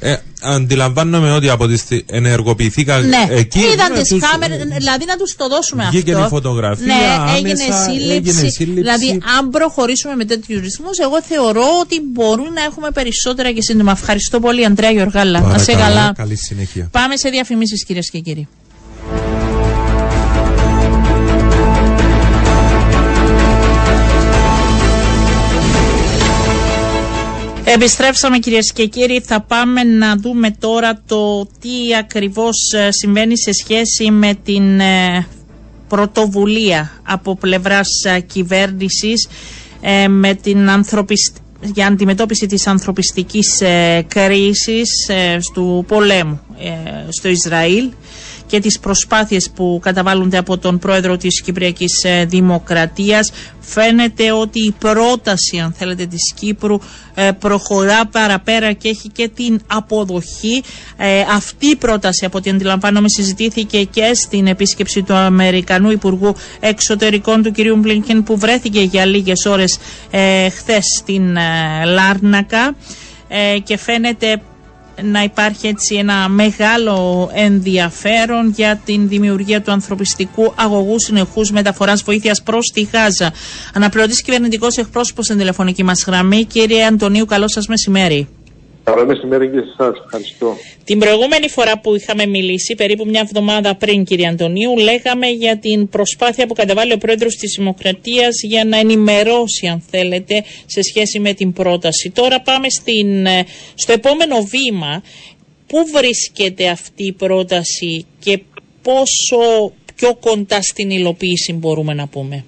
Ε, αντιλαμβάνομαι ότι από τη ενεργοποιηθήκα ναι. εκεί. Είδαν τις κάμερες, δηλαδή να τους το δώσουμε βγήκε αυτό. η φωτογραφία. Ναι, άμεσα, έγινε, σύλληψη. έγινε σύλληψη. Δηλαδή, αν προχωρήσουμε με τέτοιους ρυθμούς, εγώ θεωρώ ότι μπορούν να έχουμε περισσότερα και σύντομα. Ευχαριστώ πολύ, Αντρέα Γιωργάλα. Να σε καλά. Καλή συνέχεια. Πάμε σε διαφημίσεις, κυρίες και κύριοι. Επιστρέψαμε κυρίες και κύριοι. Θα πάμε να δούμε τώρα το τι ακριβώς ε, συμβαίνει σε σχέση με την ε, πρωτοβουλία από πλευράς ε, κυβέρνησης με την για αντιμετώπιση της ανθρωπιστικής κρίσης του πολέμου στο Ισραήλ και τις προσπάθειες που καταβάλλονται από τον πρόεδρο της Κυπριακής ε, Δημοκρατίας. Φαίνεται ότι η πρόταση αν θέλετε της Κύπρου ε, προχωρά παραπέρα και έχει και την αποδοχή. Ε, αυτή η πρόταση από ό,τι αντιλαμβάνομαι συζητήθηκε και στην επίσκεψη του Αμερικανού Υπουργού Εξωτερικών του κυρίου Μπλίνκεν που βρέθηκε για λίγες ώρες χθες στην Λάρνακα. Και φαίνεται να υπάρχει έτσι ένα μεγάλο ενδιαφέρον για την δημιουργία του ανθρωπιστικού αγωγού συνεχούς μεταφοράς βοήθειας προς τη Γάζα. Αναπληρωτής κυβερνητικός εκπρόσωπος στην τηλεφωνική μας γραμμή, κύριε Αντωνίου, καλό σας μεσημέρι. Καλό μεσημέρι και σε εσάς. Ευχαριστώ. Την προηγούμενη φορά που είχαμε μιλήσει, περίπου μια εβδομάδα πριν, κύριε Αντωνίου, λέγαμε για την προσπάθεια που καταβάλει ο πρόεδρος της Δημοκρατίας για να ενημερώσει, αν θέλετε, σε σχέση με την πρόταση. Τώρα πάμε στην, ε, στο επόμενο βήμα. Πού βρίσκεται αυτή η πρόταση και πόσο πιο κοντά στην υλοποίηση μπορούμε να πούμε;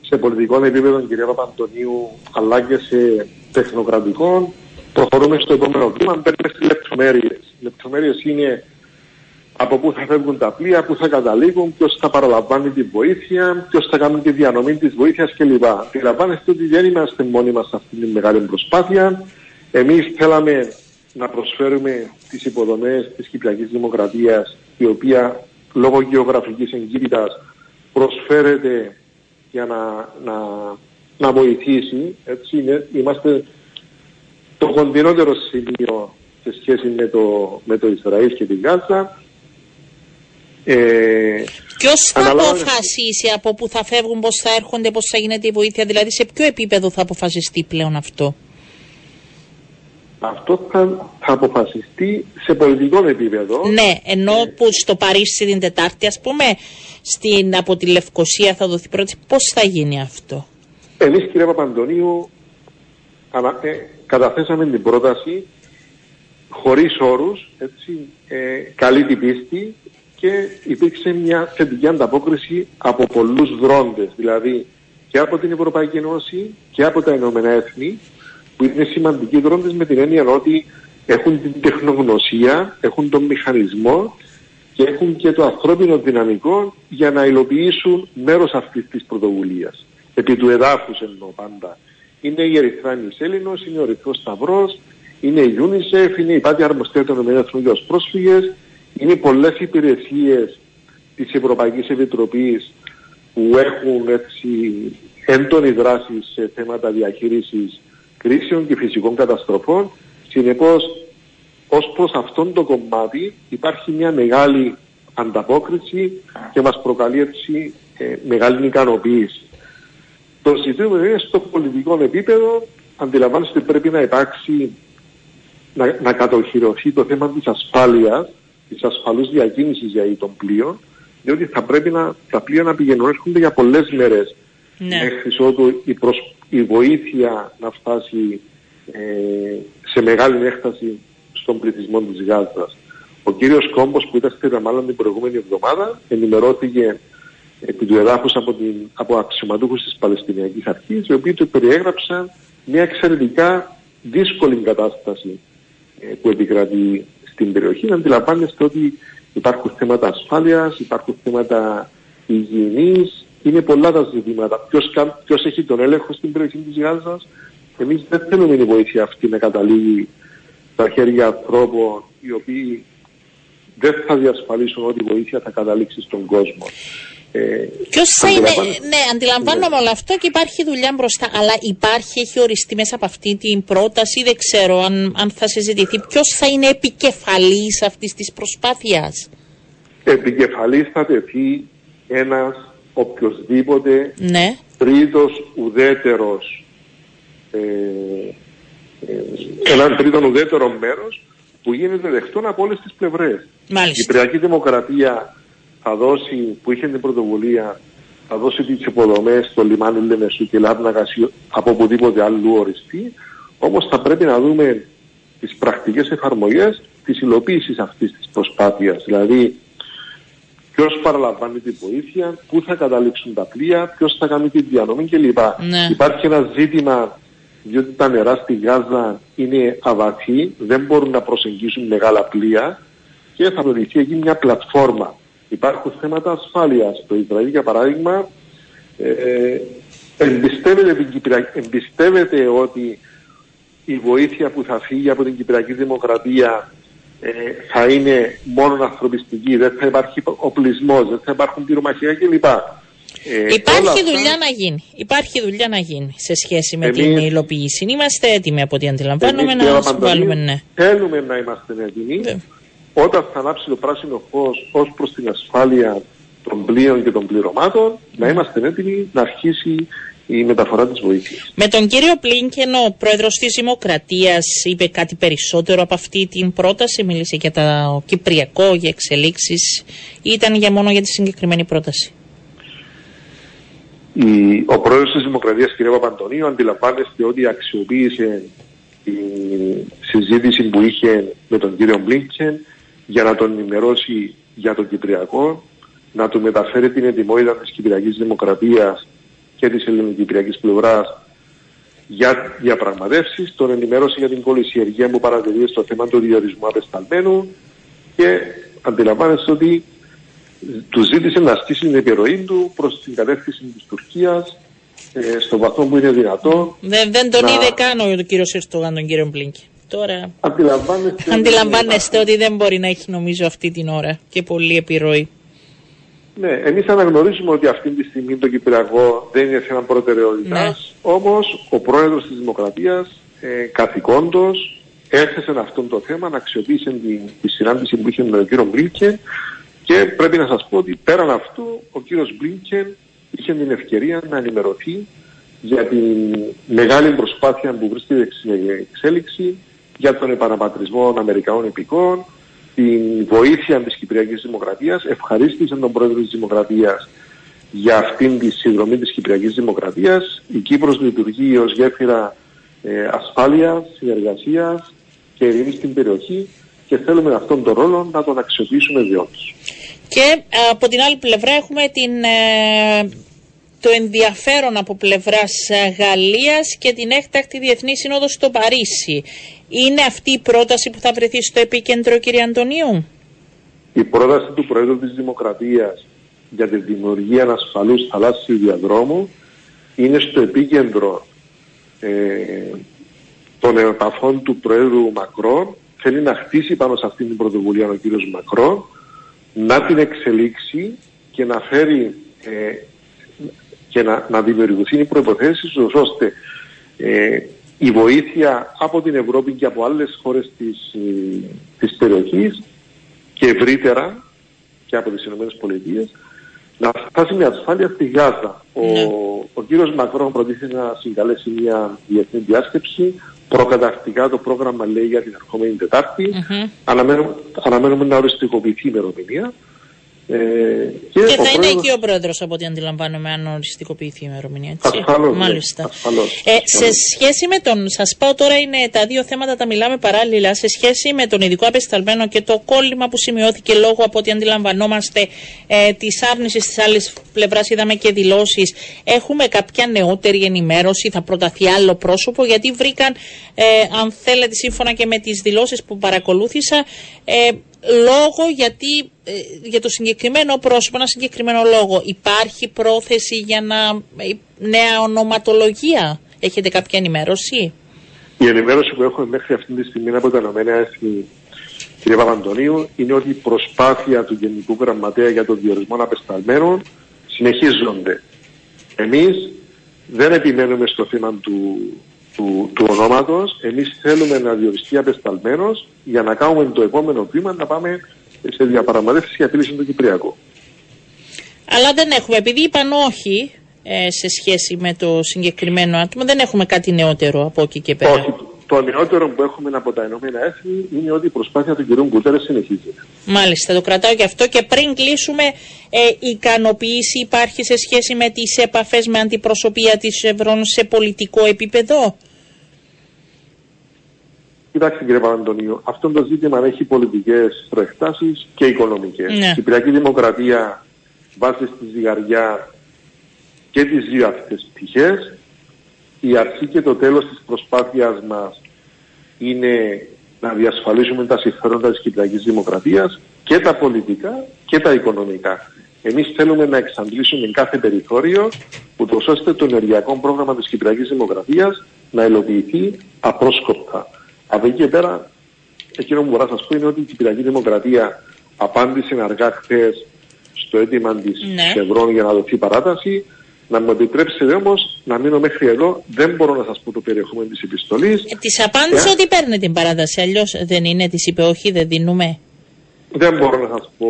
Σε πολιτικό επίπεδο, κυρία Παπαντονίου, αλλά και σε τεχνοκρατικό, προχωρούμε στο επόμενο βήμα, μπαίνουμε στι λεπτομέρειες. Οι λεπτομέρειες είναι από πού θα φεύγουν τα πλοία, πού θα καταλήγουν, ποιος θα παραλαμβάνει τη βοήθεια, ποιος θα κάνει τη διανομή της βοήθειας κλπ. Αντιλαμβάνεστε ότι δεν είμαστε μόνοι μας σε αυτή τη μεγάλη προσπάθεια. Εμείς θέλαμε να προσφέρουμε τις υποδομές της Κυπριακής Δημοκρατίας, η οποία λόγω γεωγραφικής εγκύτητας προσφέρεται για να, να, να βοηθήσει. Έτσι, είμαστε το κοντινότερο σημείο σε σχέση με το, με το Ισραήλ και την Γάζα. Ε, Ποιος θα αποφασίσει από πού θα φεύγουν, πώς θα έρχονται, πώς θα γίνεται η βοήθεια, δηλαδή σε ποιο επίπεδο θα αποφασιστεί πλέον αυτό; Αυτό θα, θα αποφασιστεί σε πολιτικό επίπεδο. Ναι, ενώ ε, που στο Παρίσι την Τετάρτη, ας πούμε, στην, από τη Λευκοσία θα δοθεί πρώτη. Πώς θα γίνει αυτό; Εμείς, κύριε Παπαντονίου, ε, καταθέσαμε την πρόταση χωρίς όρους, έτσι, ε, καλή την πίστη και υπήρξε μια θετική ανταπόκριση από πολλούς δρόντες, δηλαδή και από την Ευρωπαϊκή Ένωση και από τα Ηνωμένα Έθνη, που είναι σημαντικοί δρόντες με την έννοια ότι έχουν την τεχνογνωσία, έχουν τον μηχανισμό και έχουν και το ανθρώπινο δυναμικό για να υλοποιήσουν μέρος αυτής της πρωτοβουλίας. Επί του εδάφους εννοώ πάντα είναι η Ερυθρά Έλληνος, είναι ο Ερυθρός Σταυρός, είναι η UNICEF, είναι η Πάτη Αρμοστία των ΗΠΑ για τους πρόσφυγες, είναι πολλές υπηρεσίες της Ευρωπαϊκής Επιτροπής που έχουν έτσι έντονη δράση σε θέματα διαχείρισης κρίσεων και φυσικών καταστροφών. Συνεπώς, ως προς αυτόν το κομμάτι υπάρχει μια μεγάλη ανταπόκριση και μας προκαλεί έτσι ε, μεγάλη ικανοποίηση. Το ζητούμενο είναι στο πολιτικό επίπεδο, αντιλαμβάνεστε ότι πρέπει να υπάρξει, να, να κατοχυρωθεί το θέμα της ασφάλειας, της ασφαλούς διακίνησης για των πλοίων, διότι θα πρέπει να, τα πλοία να πηγαίνουν έρχονται για πολλές μέρες ναι. μέχρι ότου η, η βοήθεια να φτάσει ε, σε μεγάλη έκταση στον πληθυσμό της Γάζας. Ο κύριος Κόμπος που ήταν στη Ραμάλα την προηγούμενη εβδομάδα ενημερώθηκε επί του εδάφους από, την, από αξιωματούχους της Παλαιστινιακής Αρχής, οι οποίοι του περιέγραψαν μια εξαιρετικά δύσκολη κατάσταση ε, που επικρατεί στην περιοχή. Να αντιλαμβάνεστε ότι υπάρχουν θέματα ασφάλειας, υπάρχουν θέματα υγιεινής, είναι πολλά τα ζητήματα. Ποιος, ποιος έχει τον έλεγχο στην περιοχή της Γάζας. Εμείς δεν θέλουμε η βοήθεια αυτή να καταλήγει στα χέρια ανθρώπων οι οποίοι δεν θα διασφαλίσουν ότι η βοήθεια θα καταλήξει στον κόσμο. Ε, Ποιος θα είναι. αντιλαμβάνεσαι. Ναι, αντιλαμβάνομαι όλο αυτό και υπάρχει δουλειά μπροστά. Αλλά υπάρχει, έχει οριστεί μέσα από αυτή την πρόταση, δεν ξέρω αν, αν θα συζητηθεί. Ποιος θα είναι επικεφαλής αυτής της προσπάθειας; Επικεφαλής θα τεθεί ένας οποιοδήποτε Ναι. τρίτος ουδέτερος ε, ε, έναν τρίτον ουδέτερο μέρος που γίνεται δεκτό από όλες τις πλευρές. Η Μάλιστα. Κυπριακή Δημοκρατία θα δώσει, που είχε την πρωτοβουλία, θα δώσει τις υποδομές στο λιμάνι Λεμεσού και Λάρνακας ή από οπουδήποτε αλλού οριστεί, όμως θα πρέπει να δούμε τις πρακτικές εφαρμογές της υλοποίησης αυτής της προσπάθειας. Δηλαδή, ποιος παραλαμβάνει την βοήθεια, πού θα καταλήξουν τα πλοία, ποιος θα κάνει τη διανομή κλπ. Ναι. Υπάρχει ένα ζήτημα, διότι τα νερά στη Γάζα είναι αβαθή, δεν μπορούν να προσεγγίσουν μεγάλα πλοία και θα προηγηθεί εκεί μια πλατφόρμα. Υπάρχουν θέματα ασφάλειας. Το Ισραήλ, για παράδειγμα, ε, εμπιστεύεται, την Κυπρια- εμπιστεύεται ότι η βοήθεια που θα φύγει από την Κυπριακή Δημοκρατία ε, θα είναι μόνο ανθρωπιστική, δεν θα υπάρχει οπλισμός, δεν θα υπάρχουν πυρομαχία κλπ. Ε, όλα Υπάρχει αυτά- δουλειά να γίνει. Υπάρχει δουλειά να γίνει σε σχέση με Εμείς- την υλοποίηση. Είμαστε έτοιμοι από ό,τι αντιλαμβάνομαι Εμείς, κύριε να Παπαντονίου, συμβάλλουμε, ναι. Θέλουμε να είμαστε έτοιμοι. Ναι. Όταν θα ανάψει το πράσινο φως ως προς την ασφάλεια των πλοίων και των πληρωμάτων, να είμαστε έτοιμοι να αρχίσει η μεταφορά της βοήθειας. Με τον κύριο Πλίνκεν, ο πρόεδρος της Δημοκρατίας είπε κάτι περισσότερο από αυτή την πρόταση. Μίλησε για το Κυπριακό, για εξελίξεις ή ήταν για μόνο για τη συγκεκριμένη πρόταση. Η, ο πρόεδρος της Δημοκρατίας, κ. Παπαντονίου, αντιλαμβάνεστε ότι αξιοποίησε τη συζήτηση που είχε με τον κύριο Μπλίνκεν για να τον ενημερώσει για το Κυπριακό, να του μεταφέρει την ετοιμότητα της Κυπριακής Δημοκρατίας και της ελληνοκυπριακής πλευράς για διαπραγματεύσεις, τον ενημέρωσε για την κολυσιεργία που παρατηρεί στο θέμα του διορισμού απεσταλμένου και αντιλαμβάνεστε ότι του ζήτησε να ασκήσει την επιρροή του προς την κατεύθυνση της Τουρκίας ε, στο βαθμό που είναι δυνατό. Δεν, δεν τον Να- είδε καν ο κύριος Ερστογάν τον κύριο Μπλίνκεν. Τώρα Αντιλαμβάνεστε, αντιλαμβάνεστε ότι δεν μπορεί να έχει νομίζω αυτή την ώρα και πολύ επιρροή. Ναι, εμείς αναγνωρίζουμε ότι αυτή τη στιγμή το Κυπριακό δεν είναι θέμα προτεραιότητας, Ναι. όμως ο πρόεδρος της Δημοκρατίας ε, καθηκόντως έθεσε αυτό το θέμα, να αξιοποιήσει τη, τη συνάντηση που είχε με τον κύριο Μπλίνκεν και πρέπει να σας πω ότι πέραν αυτού ο κύριος Μπλίνκεν είχε την ευκαιρία να ενημερωθεί για την μεγάλη προσπάθεια που βρίσκεται σε εξέλιξη για τον επαναπατρισμό των Αμερικανών υπηκών, την βοήθεια της Κυπριακής Δημοκρατίας, ευχαρίστησε τον Πρόεδρο της Δημοκρατίας για αυτήν τη συνδρομή της Κυπριακής Δημοκρατίας. Η Κύπρος λειτουργεί ως γέφυρα ε, ασφάλειας, συνεργασίας και ειρήνης στην περιοχή και θέλουμε αυτόν τον ρόλο να τον αξιοποιήσουμε διόντως. Και ε, από την άλλη πλευρά έχουμε την, ε, το ενδιαφέρον από πλευράς ε, Γαλλίας και την έκτακτη Διεθνή Σύνοδο στο Παρίσι. Είναι αυτή η πρόταση που θα βρεθεί στο επίκεντρο, κύριε Αντωνίου; Η πρόταση του Προέδρου της Δημοκρατίας για τη δημιουργία ασφαλούς θαλάσσιου διαδρόμου είναι στο επίκεντρο ε, των επαφών του Προέδρου Μακρόν. Θέλει να χτίσει πάνω σε αυτή την πρωτοβουλία ο κύριος Μακρόν, να την εξελίξει και να φέρει ε, και να, να δημιουργηθούν οι προϋποθέσεις ώστε ε, η βοήθεια από την Ευρώπη και από άλλες χώρες της, ε, της περιοχής και ευρύτερα και από τις Ηνωμένες Πολιτείες να φτάσει με ασφάλεια στη Γάζα. Ο, Ναι. ο κύριος Μακρόν προτίθεται να συγκαλέσει μια διεθνή διάσκεψη. Προκαταρκτικά το πρόγραμμα λέει για την ερχόμενη Τετάρτη. Μμμ. Αναμένουμε, αναμένουμε να οριστικοποιηθεί η ημερομηνία. Ε, Και ο θα είναι πρόεδρος- εκεί ο πρόεδρος, από ό,τι αντιλαμβάνομαι, αν οριστικοποιηθεί η ημερομηνία. Έτσι. Ασφαλώς, ναι. Μάλιστα. Ασφαλώς, Ε, σε ασφαλώς. σχέση με τον. Σας πάω τώρα, είναι τα δύο θέματα τα μιλάμε παράλληλα. Σε σχέση με τον ειδικό απεσταλμένο και το κόλλημα που σημειώθηκε λόγω από ό,τι αντιλαμβανόμαστε ε, της άρνησης της άλλης πλευράς, είδαμε και δηλώσεις. Έχουμε κάποια νεότερη ενημέρωση, θα προταθεί άλλο πρόσωπο, γιατί βρήκαν, ε, αν θέλετε, σύμφωνα και με τις δηλώσεις που παρακολούθησα, ε, λόγο γιατί ε, για το συγκεκριμένο πρόσωπο, ένα συγκεκριμένο λόγο. Υπάρχει πρόθεση για να ε, νέα ονοματολογία; Έχετε κάποια ενημέρωση; Η ενημέρωση που έχουμε μέχρι αυτή τη στιγμή από τα Ηνωμένα Έθνη, κύριε Παπαντονίου, είναι ότι η προσπάθεια του Γενικού Γραμματέα για τον διορισμό απεσταλμένων συνεχίζονται. Εμείς δεν επιμένουμε στο θέμα του, του, του ονόματος, εμείς θέλουμε να διοριστεί απεσταλμένος για να κάνουμε το επόμενο βήμα να πάμε σε διαπραγματεύσεις για τη λύση του Κυπριακού. Αλλά δεν έχουμε, επειδή είπαν όχι ε, σε σχέση με το συγκεκριμένο άτομο, δεν έχουμε κάτι νεότερο από εκεί και πέρα. Όχι. Το νεότερο που έχουμε από τα Ηνωμένα Έθνη είναι ότι η προσπάθεια του κ. Γκουτέρε συνεχίζεται. Μάλιστα, το κρατάω και αυτό. Και πριν κλείσουμε, ε, ικανοποίηση υπάρχει σε σχέση με τις επαφές με αντιπροσωπεία της Ευρών σε πολιτικό επίπεδο; Κοιτάξτε κύριε Παπαντονίου, αυτό το ζήτημα έχει πολιτικές προεκτάσεις και οικονομικές. Ναι. Η Κυπριακή Δημοκρατία βάσει στη ζυγαριά και τις δύο αυτές πτυχές η αρχή και το τέλος της προσπάθειας μας είναι να διασφαλίσουμε τα συμφέροντα της Κυπριακής Δημοκρατίας και τα πολιτικά και τα οικονομικά. Εμείς θέλουμε να εξαντλήσουμε κάθε περιθώριο ούτως ώστε το ενεργειακό πρόγραμμα της Κυπριακής Δημοκρατίας να υλοποιηθεί απρόσκοπτα. Από εκεί και πέρα, εκείνο που μπορώ να σας πω είναι ότι η Κυπριακή Δημοκρατία απάντησε αργά χθες στο αίτημα της Ναι. Chevron για να δοθεί παράταση. Να μου επιτρέψετε όμως να μείνω μέχρι εδώ. Δεν μπορώ να σας πω το περιεχόμενο της επιστολής. Ε, της απάντησε Ε; ότι παίρνει την παράταση, αλλιώς δεν είναι, της είπε όχι, δεν δίνουμε. Δεν μπορώ να σας πω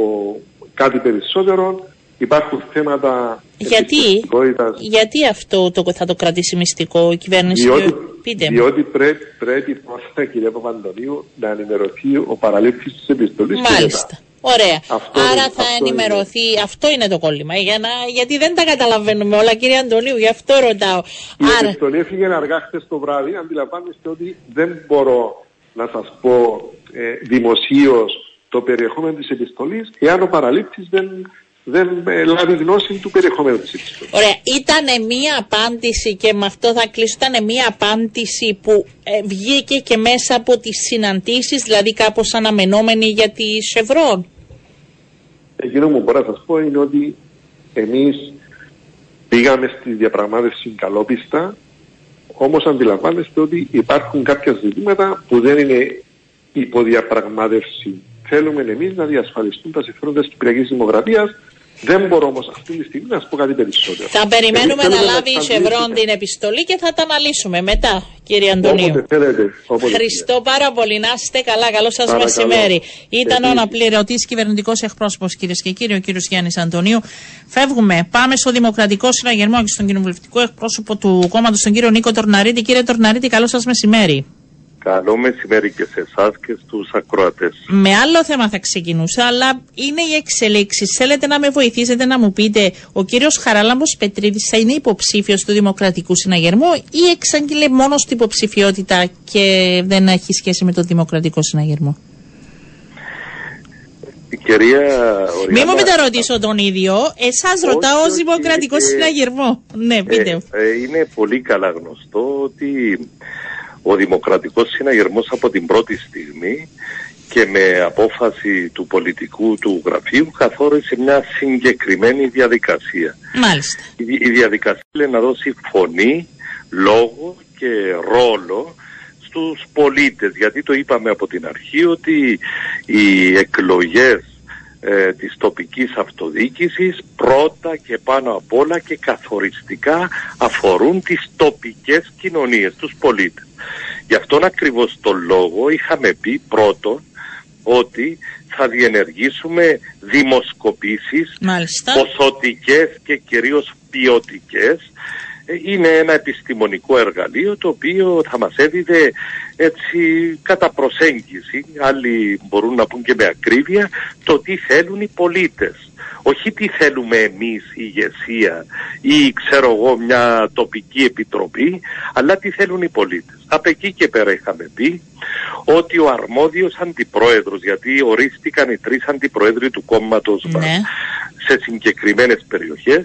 κάτι περισσότερο. Υπάρχουν θέματα Γιατί, εμπιστευτικότητας. γιατί αυτό το, θα το κρατήσει μυστικό η κυβέρνηση. Διότι, Πείτε μου. διότι πρέπει, πρέπει πρώτα κύριε Παπαντονίου να ενημερωθεί ο παραλήπτης της επιστολής και Μάλιστα. μετά. Ωραία. Αυτό Άρα είναι- θα αυτό ενημερωθεί. Αυτό είναι το κόλλημα. Για να, γιατί δεν τα καταλαβαίνουμε όλα, κύριε Αντωνίου, γι' αυτό ρωτάω. Η Άρα, επιστολή έφυγε αργά χθες το βράδυ. Αντιλαμβάνεστε ότι δεν μπορώ να σας πω ε, δημοσίως το περιεχόμενο της επιστολής εάν ο παραλήπτης δεν, δεν ε, λάβει γνώση του περιεχομένου της επιστολής. Ωραία, ήταν μία απάντηση και με αυτό θα κλείσω. Ήταν μία απάντηση που ε, βγήκε και μέσα από τις συναντήσεις, δηλαδή κάπως αναμενόμενη για τη Chevron. Εκείνο που μπορώ να σας πω είναι ότι εμείς πήγαμε στη διαπραγμάτευση καλόπιστα, όμως αντιλαμβάνεστε ότι υπάρχουν κάποια ζητήματα που δεν είναι υποδιαπραγμάτευση. Θέλουμε εμείς να διασφαλιστούν τα συμφέροντα της Κυπριακής Δημοκρατίας. Δεν μπορώ όμως αυτή τη στιγμή να σας πω κάτι περισσότερο. Θα περιμένουμε Εμείς να θέλουμε λάβει η εξαντλήσουμε- Chevron την επιστολή και θα τα αναλύσουμε μετά, κύριε Αντωνίου. Όποτε θέλετε. όποτε Χριστό πάρα πολύ. Να είστε καλά. Καλό σας Παρακαλώ. μεσημέρι. Ήταν ο Επίσης. αναπληρωτής κυβερνητικός εκπρόσωπος, κυρίε και κύριοι, ο κύριος Γιάννης Αντωνίου. Φεύγουμε. Πάμε στο Δημοκρατικό Συναγερμό και στον κοινοβουλευτικό εκπρόσωπο του κόμματος, τον κύριο Νίκο Τορναρίτη. Κύριε Τορναρίτη, καλό σας μεσημέρι. Καλό μεσημέρι και σε εσάς και στους ακροατές. Με άλλο θέμα θα ξεκινούσα, αλλά είναι οι εξελίξεις. Θέλετε να με βοηθήσετε να μου πείτε, ο κύριος Χαράλαμπος Πετρίδης θα είναι υποψήφιος του Δημοκρατικού Συναγερμού ή εξαγγείλε μόνος στην υποψηφιότητα και δεν έχει σχέση με το Δημοκρατικό Συναγερμό; Η κυρία Οριάννα, Μην μου μεταρωτήσω τον ίδιο. Εσάς Όχι, ρωτάω ως όχι, Δημοκρατικό ε, Συναγερμό. Ναι, πείτε. ε, μου. ε, είναι πολύ καλά γνωστό ότι ο Δημοκρατικός Συναγερμός από την πρώτη στιγμή και με απόφαση του πολιτικού του γραφείου καθόρισε μια συγκεκριμένη διαδικασία. Μάλιστα. Η, η διαδικασία είναι να δώσει φωνή, λόγο και ρόλο στους πολίτες γιατί το είπαμε από την αρχή ότι οι εκλογές ε, της τοπικής αυτοδιοίκησης πρώτα και πάνω απ' όλα και καθοριστικά αφορούν τις τοπικές κοινωνίες, τους πολίτες. Γι' αυτόν ακριβώς τον λόγο είχαμε πει πρώτον ότι θα διενεργήσουμε δημοσκοπήσεις Μάλιστα. ποσοτικές και κυρίως ποιοτικές Ε, είναι ένα επιστημονικό εργαλείο το οποίο θα μας έδιδε έτσι κατά προσέγγιση, άλλοι μπορούν να πούν και με ακρίβεια, το τι θέλουν οι πολίτες. Όχι τι θέλουμε εμείς η ηγεσία ή ξέρω εγώ μια τοπική επιτροπή, αλλά τι θέλουν οι πολίτες. Από εκεί και πέρα είχαμε πει ότι ο αρμόδιος αντιπρόεδρος, γιατί ορίστηκαν οι τρεις αντιπροέδροι του κόμματος μας Ναι. σε συγκεκριμένες περιοχές,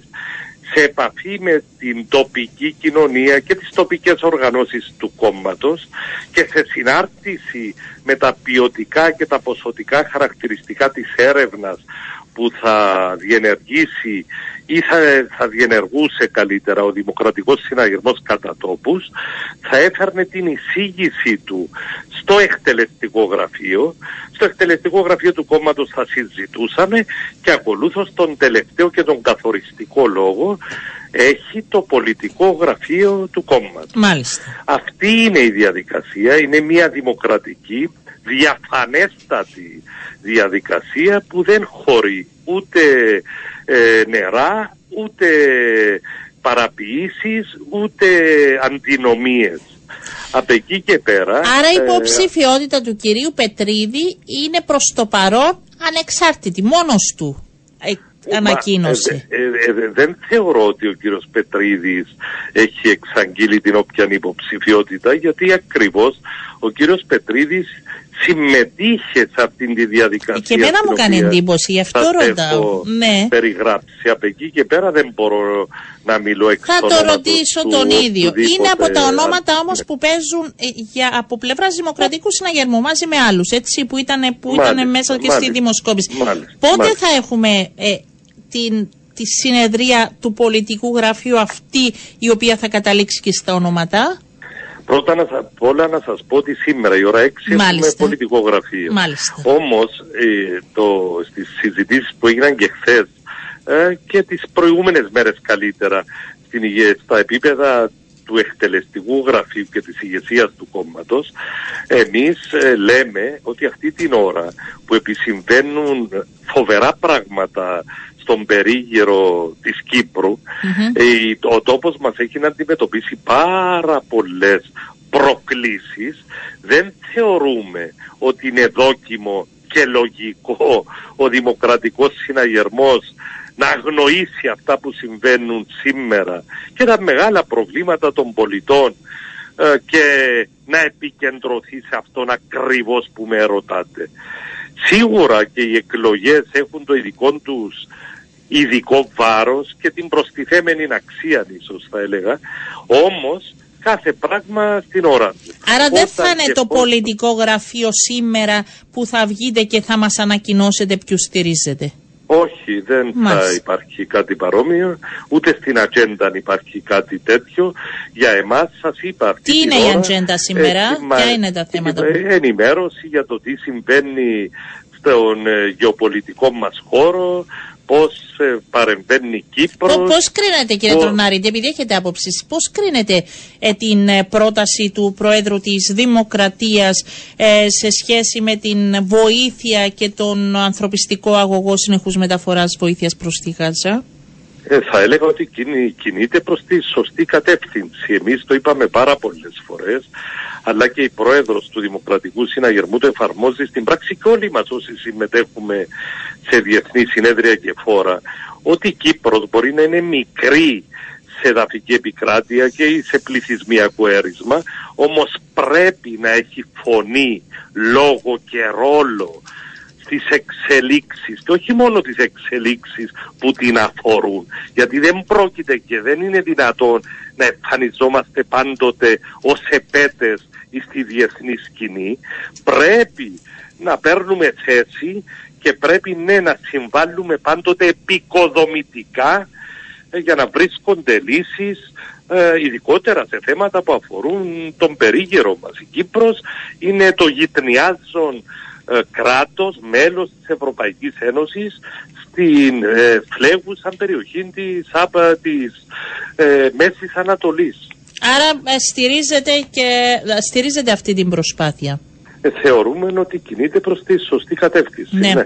σε επαφή με την τοπική κοινωνία και τις τοπικές οργανώσεις του κόμματος και σε συνάρτηση με τα ποιοτικά και τα ποσοτικά χαρακτηριστικά της έρευνας που θα διενεργήσει ή θα, θα διενεργούσε καλύτερα ο Δημοκρατικός Συναγερμός κατά τόπους, θα έφερνε την εισήγηση του στο εκτελεστικό γραφείο. Στο εκτελεστικό γραφείο του κόμματος θα συζητούσαμε και ακολούθως τον τελευταίο και τον καθοριστικό λόγο έχει το πολιτικό γραφείο του κόμματος. Μάλιστα. Αυτή είναι η διαδικασία, είναι μια δημοκρατική, διαφανέστατη διαδικασία που δεν χωρεί ούτε ε, νερά, ούτε παραποιήσεις, ούτε αντινομίες. Από εκεί και πέρα... Άρα η ε, υποψηφιότητα του κυρίου Πετρίδη είναι προς το παρόν ανεξάρτητη, μόνος του ε, ανακοίνωσε. Μα, ε, ε, ε, δεν θεωρώ ότι ο κύριος Πετρίδης έχει εξαγγείλει την όποια υποψηφιότητα γιατί ακριβώς ο κύριος Πετρίδης συμμετείχες σε αυτήν τη διαδικασία. Και εμένα μου κάνει εντύπωση, γι' αυτό σας ρωτάω. έχω Ναι. περιγράψει. Από εκεί και πέρα δεν μπορώ να μιλώ εξ Θα το ονόματος ρωτήσω του τον ίδιο. οποιοδήποτε Είναι από τα ονόματα άλλου. όμως που παίζουν ε, για, από πλευράς Δημοκρατικού Συναγερμού μαζί με άλλους, έτσι, που ήταν, που Μάλιστα, ήταν μέσα και στη μάλιστα, δημοσκόπηση. μάλιστα, Πότε μάλιστα. θα έχουμε ε, την, τη συνεδρία του πολιτικού γραφείου αυτή η οποία θα καταλήξει και στα ονόματα; Πρώτα να, σα- όλα να σας πω ότι σήμερα η ώρα 6 έχουμε Μάλιστα. πολιτικό γραφείο. Μάλιστα. Όμως ε, το, στις συζητήσεις που έγιναν και χθες ε, και τις προηγούμενες μέρες καλύτερα στην, ηγε- στα επίπεδα του εκτελεστικού γραφείου και της ηγεσίας του κόμματος εμείς ε, λέμε ότι αυτή την ώρα που επισυμβαίνουν φοβερά πράγματα στον περίγυρο της κυπρου ε, ο τόπος μας έχει να αντιμετωπίσει πάρα πολλές προκλήσεις δεν θεωρούμε ότι είναι δόκιμο και λογικό ο δημοκρατικός συναγερμός να αγνοήσει αυτά που συμβαίνουν σήμερα και τα μεγάλα προβλήματα των πολιτών ε, και να επικεντρωθεί σε αυτόν ακριβώς που με ρωτάτε. Σίγουρα και οι εκλογές έχουν το ειδικό τους ειδικό βάρος και την προστιθέμενη αξία ίσως θα έλεγα, όμως κάθε πράγμα στην ώρα του. Άρα δεν Όταν θα είναι και το πώς- πολιτικό γραφείο σήμερα που θα βγείτε και θα μας ανακοινώσετε ποιους στηρίζετε; Όχι, δεν θα Μάλιστα. υπάρχει κάτι παρόμοιο, ούτε στην ατζέντα υπάρχει κάτι τέτοιο. Για εμάς σας είπα αυτή Τι την είναι η ώρα, ατζέντα σήμερα, μα- ποια είναι τα θέματα που- ε, Ενημέρωση για το τι συμβαίνει στον ε, γεωπολιτικό μας χώρο, πώς ε, παρεμβαίνει η Κύπρος. Πώς κρίνετε, κύριε Πο- Τρονάρη, επειδή έχετε άποψη, πώς κρίνετε ε, την ε, πρόταση του Προέδρου της Δημοκρατίας ε, σε σχέση με την βοήθεια και τον ανθρωπιστικό αγωγό συνεχούς μεταφοράς βοήθειας προς τη Γάζα; Ε, θα έλεγα ότι κινεί- κινείται προς τη σωστή κατεύθυνση. Εμείς το είπαμε πάρα πολλές φορές, αλλά και η Πρόεδρος του Δημοκρατικού Συναγερμού το εφαρμόζει στην πράξη και όλοι μας όσοι συμμετέχουμε σε διεθνή συνέδρια και φόρα, ότι η Κύπρος μπορεί να είναι μικρή σε εδαφική επικράτεια και σε πληθυσμιακό έρισμα, όμως πρέπει να έχει φωνή, λόγο και ρόλο στις εξελίξεις και όχι μόνο τις εξελίξεις που την αφορούν γιατί δεν πρόκειται και δεν είναι δυνατόν να εμφανιζόμαστε πάντοτε ως επέτες στη διεθνή σκηνή πρέπει να παίρνουμε θέση και πρέπει ναι να συμβάλλουμε πάντοτε επικοδομητικά ε, για να βρίσκονται λύσεις ε, ειδικότερα σε θέματα που αφορούν τον περίγυρο μας. Η Κύπρος είναι το γυτνιάζον ε, κράτος, μέλος της Ευρωπαϊκής Ένωσης στην ε, φλέγουσα περιοχή της, άπα, της ε, Μέσης Ανατολής. Άρα ε, στηρίζετε, και, ε, στηρίζετε αυτή την προσπάθεια. Ε, θεωρούμε ότι κινείται προς τη σωστή κατεύθυνση. Ναι. ναι.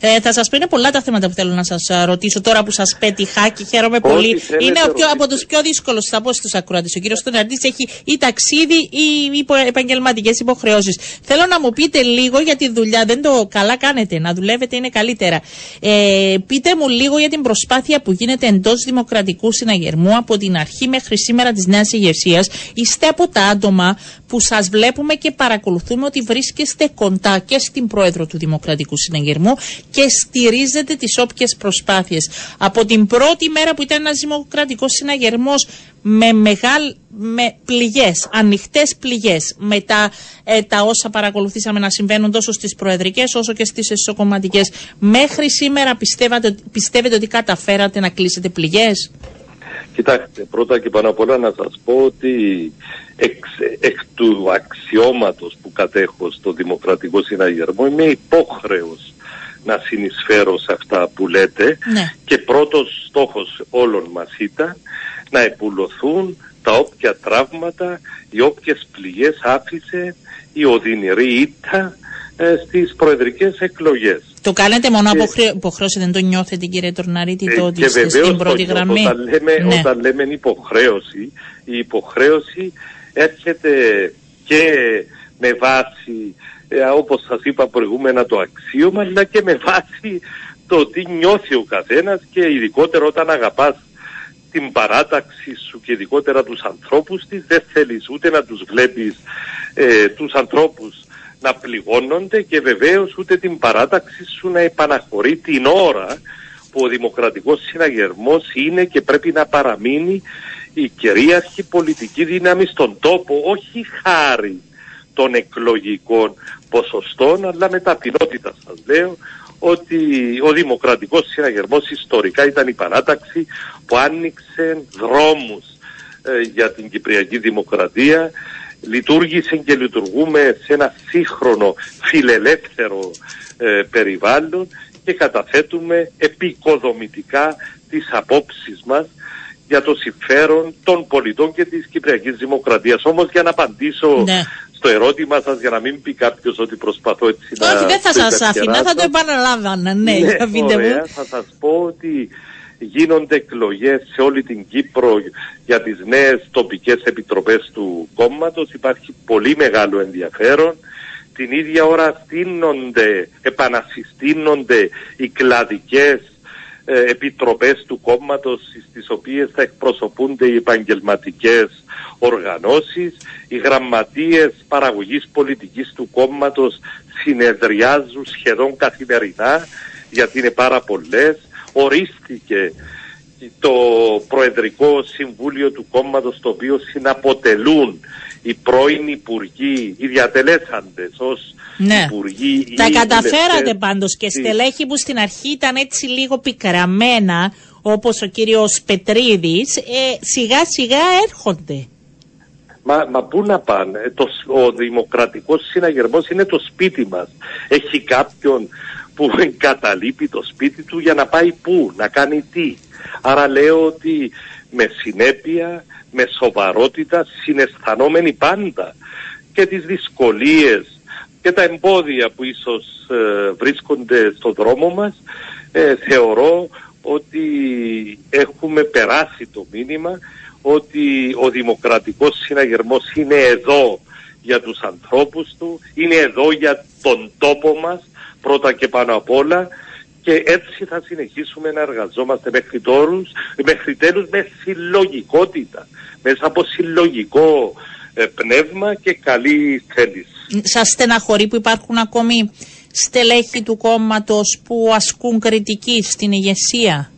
Ε, θα σας πω είναι πολλά τα θέματα που θέλω να σας ρωτήσω τώρα που σας πέτυχα και χαίρομαι Ό,τι πολύ. θέλετε, Είναι ο πιο, από ρωτήστε. τους πιο δύσκολους, θα πω στους ακροατές. Ο κύριος Τοναρντή έχει ή ταξίδι ή υπο, επαγγελματικές υποχρεώσεις. Θέλω να μου πείτε λίγο για τη δουλειά. Δεν το καλά κάνετε. Να δουλεύετε είναι καλύτερα. Ε, πείτε μου λίγο για την προσπάθεια που γίνεται εντός Δημοκρατικού Συναγερμού από την αρχή μέχρι σήμερα της νέας ηγεσίας. Είστε από τα άτομα που σας βλέπουμε και παρακολουθούμε ότι βρίσκεστε κοντά και στην πρόεδρο του Δημοκρατικού Συναγερμού και στηρίζετε τις όποιες προσπάθειες. Από την πρώτη μέρα που ήταν ένας Δημοκρατικός Συναγερμός με, μεγάλ, με πληγές, ανοιχτές πληγές, με τα, ε, τα όσα παρακολουθήσαμε να συμβαίνουν τόσο στις προεδρικές όσο και στις εσωκομματικές. Μέχρι σήμερα πιστεύετε, πιστεύετε ότι καταφέρατε να κλείσετε πληγές; Κοιτάξτε, πρώτα και πάνω απ' όλα να σας πω ότι εξ, εκ του αξιώματος που κατέχω στο Δημοκρατικό Συναγερμό είμαι υπόχρεος να συνεισφέρω σε αυτά που λέτε Ναι. και πρώτος στόχος όλων μας ήταν να επουλωθούν τα όποια τραύματα, οι όποιες πληγές άφησε η οδυνηρή ήττα ε, στις προεδρικές εκλογές. Το κάνετε μόνο Και- από χρε- υποχρέωση, δεν το νιώθετε κύριε Τορναρίτη, το Ε, ότι και είστε βεβαίως στην το πρώτη νιώθω. γραμμή; Όταν λέμε, Ναι. όταν λέμε υποχρέωση, η υποχρέωση έρχεται και με βάση, ε, όπως σας είπα προηγούμενα, το αξίωμα, αλλά και με βάση το τι νιώθει ο καθένας και ειδικότερα όταν αγαπάς την παράταξη σου και ειδικότερα τους ανθρώπους της, δεν θέλεις ούτε να τους βλέπεις ε, τους ανθρώπους να πληγώνονται και βεβαίως ούτε την παράταξη σου να επαναχωρεί την ώρα που ο δημοκρατικός συναγερμός είναι και πρέπει να παραμείνει η κυρίαρχη πολιτική δύναμη στον τόπο, όχι χάρη των εκλογικών ποσοστών, αλλά με ταπεινότητα σας λέω ότι ο δημοκρατικός συναγερμός ιστορικά ήταν η παράταξη που άνοιξε δρόμους ε, για την Κυπριακή Δημοκρατία λειτουργήσε και λειτουργούμε σε ένα σύγχρονο φιλελεύθερο ε, περιβάλλον και καταθέτουμε επικοδομητικά τις απόψεις μας για το συμφέρον των πολιτών και της Κυπριακής Δημοκρατίας. Όμως για να απαντήσω Ναι. στο ερώτημα σας για να μην πει κάποιος ότι προσπαθώ έτσι να... Όχι, δεν θα το σας άφηνα, θα το υπερκεράσω. επαναλάβανα. Ναι, για πείτε μου. ωραία. Θα σας πω ότι γίνονται εκλογές σε όλη την Κύπρο για τις νέες τοπικές επιτροπές του κόμματος. Υπάρχει πολύ μεγάλο ενδιαφέρον. Την ίδια ώρα στείνονται, επανασυστήνονται οι κλαδικές ε, επιτροπές του κόμματος στις οποίες θα εκπροσωπούνται οι επαγγελματικές οργανώσεις. Οι γραμματείες παραγωγής πολιτικής του κόμματος συνεδριάζουν σχεδόν καθημερινά γιατί είναι πάρα πολλές. Ορίστηκε το Προεδρικό Συμβούλιο του κόμματος το οποίο συναποτελούν οι πρώην υπουργοί, οι διατελέσαντες ως Ναι. υπουργοί ή Τα καταφέρατε βουλευτές πάντως και της- στελέχη που στην αρχή ήταν έτσι λίγο πικραμένα όπως ο κύριος Πετρίδης ε, σιγά σιγά έρχονται. Μα, μα πού να πάνε; Ε, Το, σ- ο δημοκρατικός συναγερμός είναι το σπίτι μας. Έχει κάποιον που εγκαταλείπει το σπίτι του για να πάει πού, να κάνει τι. Άρα λέω ότι με συνέπεια, με σοβαρότητα, συναισθανόμενοι πάντα και τις δυσκολίες και τα εμπόδια που ίσως ε, βρίσκονται στο δρόμο μας, ε, θεωρώ ότι έχουμε περάσει το μήνυμα ότι ο δημοκρατικός συναγερμός είναι εδώ για τους ανθρώπους του, είναι εδώ για τον τόπο μας πρώτα και πάνω απ' όλα και έτσι θα συνεχίσουμε να εργαζόμαστε μέχρι, τόρους, μέχρι τέλους με συλλογικότητα, μέσα από συλλογικό ε, πνεύμα και καλή θέληση. Σας στεναχωρεί που υπάρχουν ακόμη στελέχη του κόμματος που ασκούν κριτική στην ηγεσία;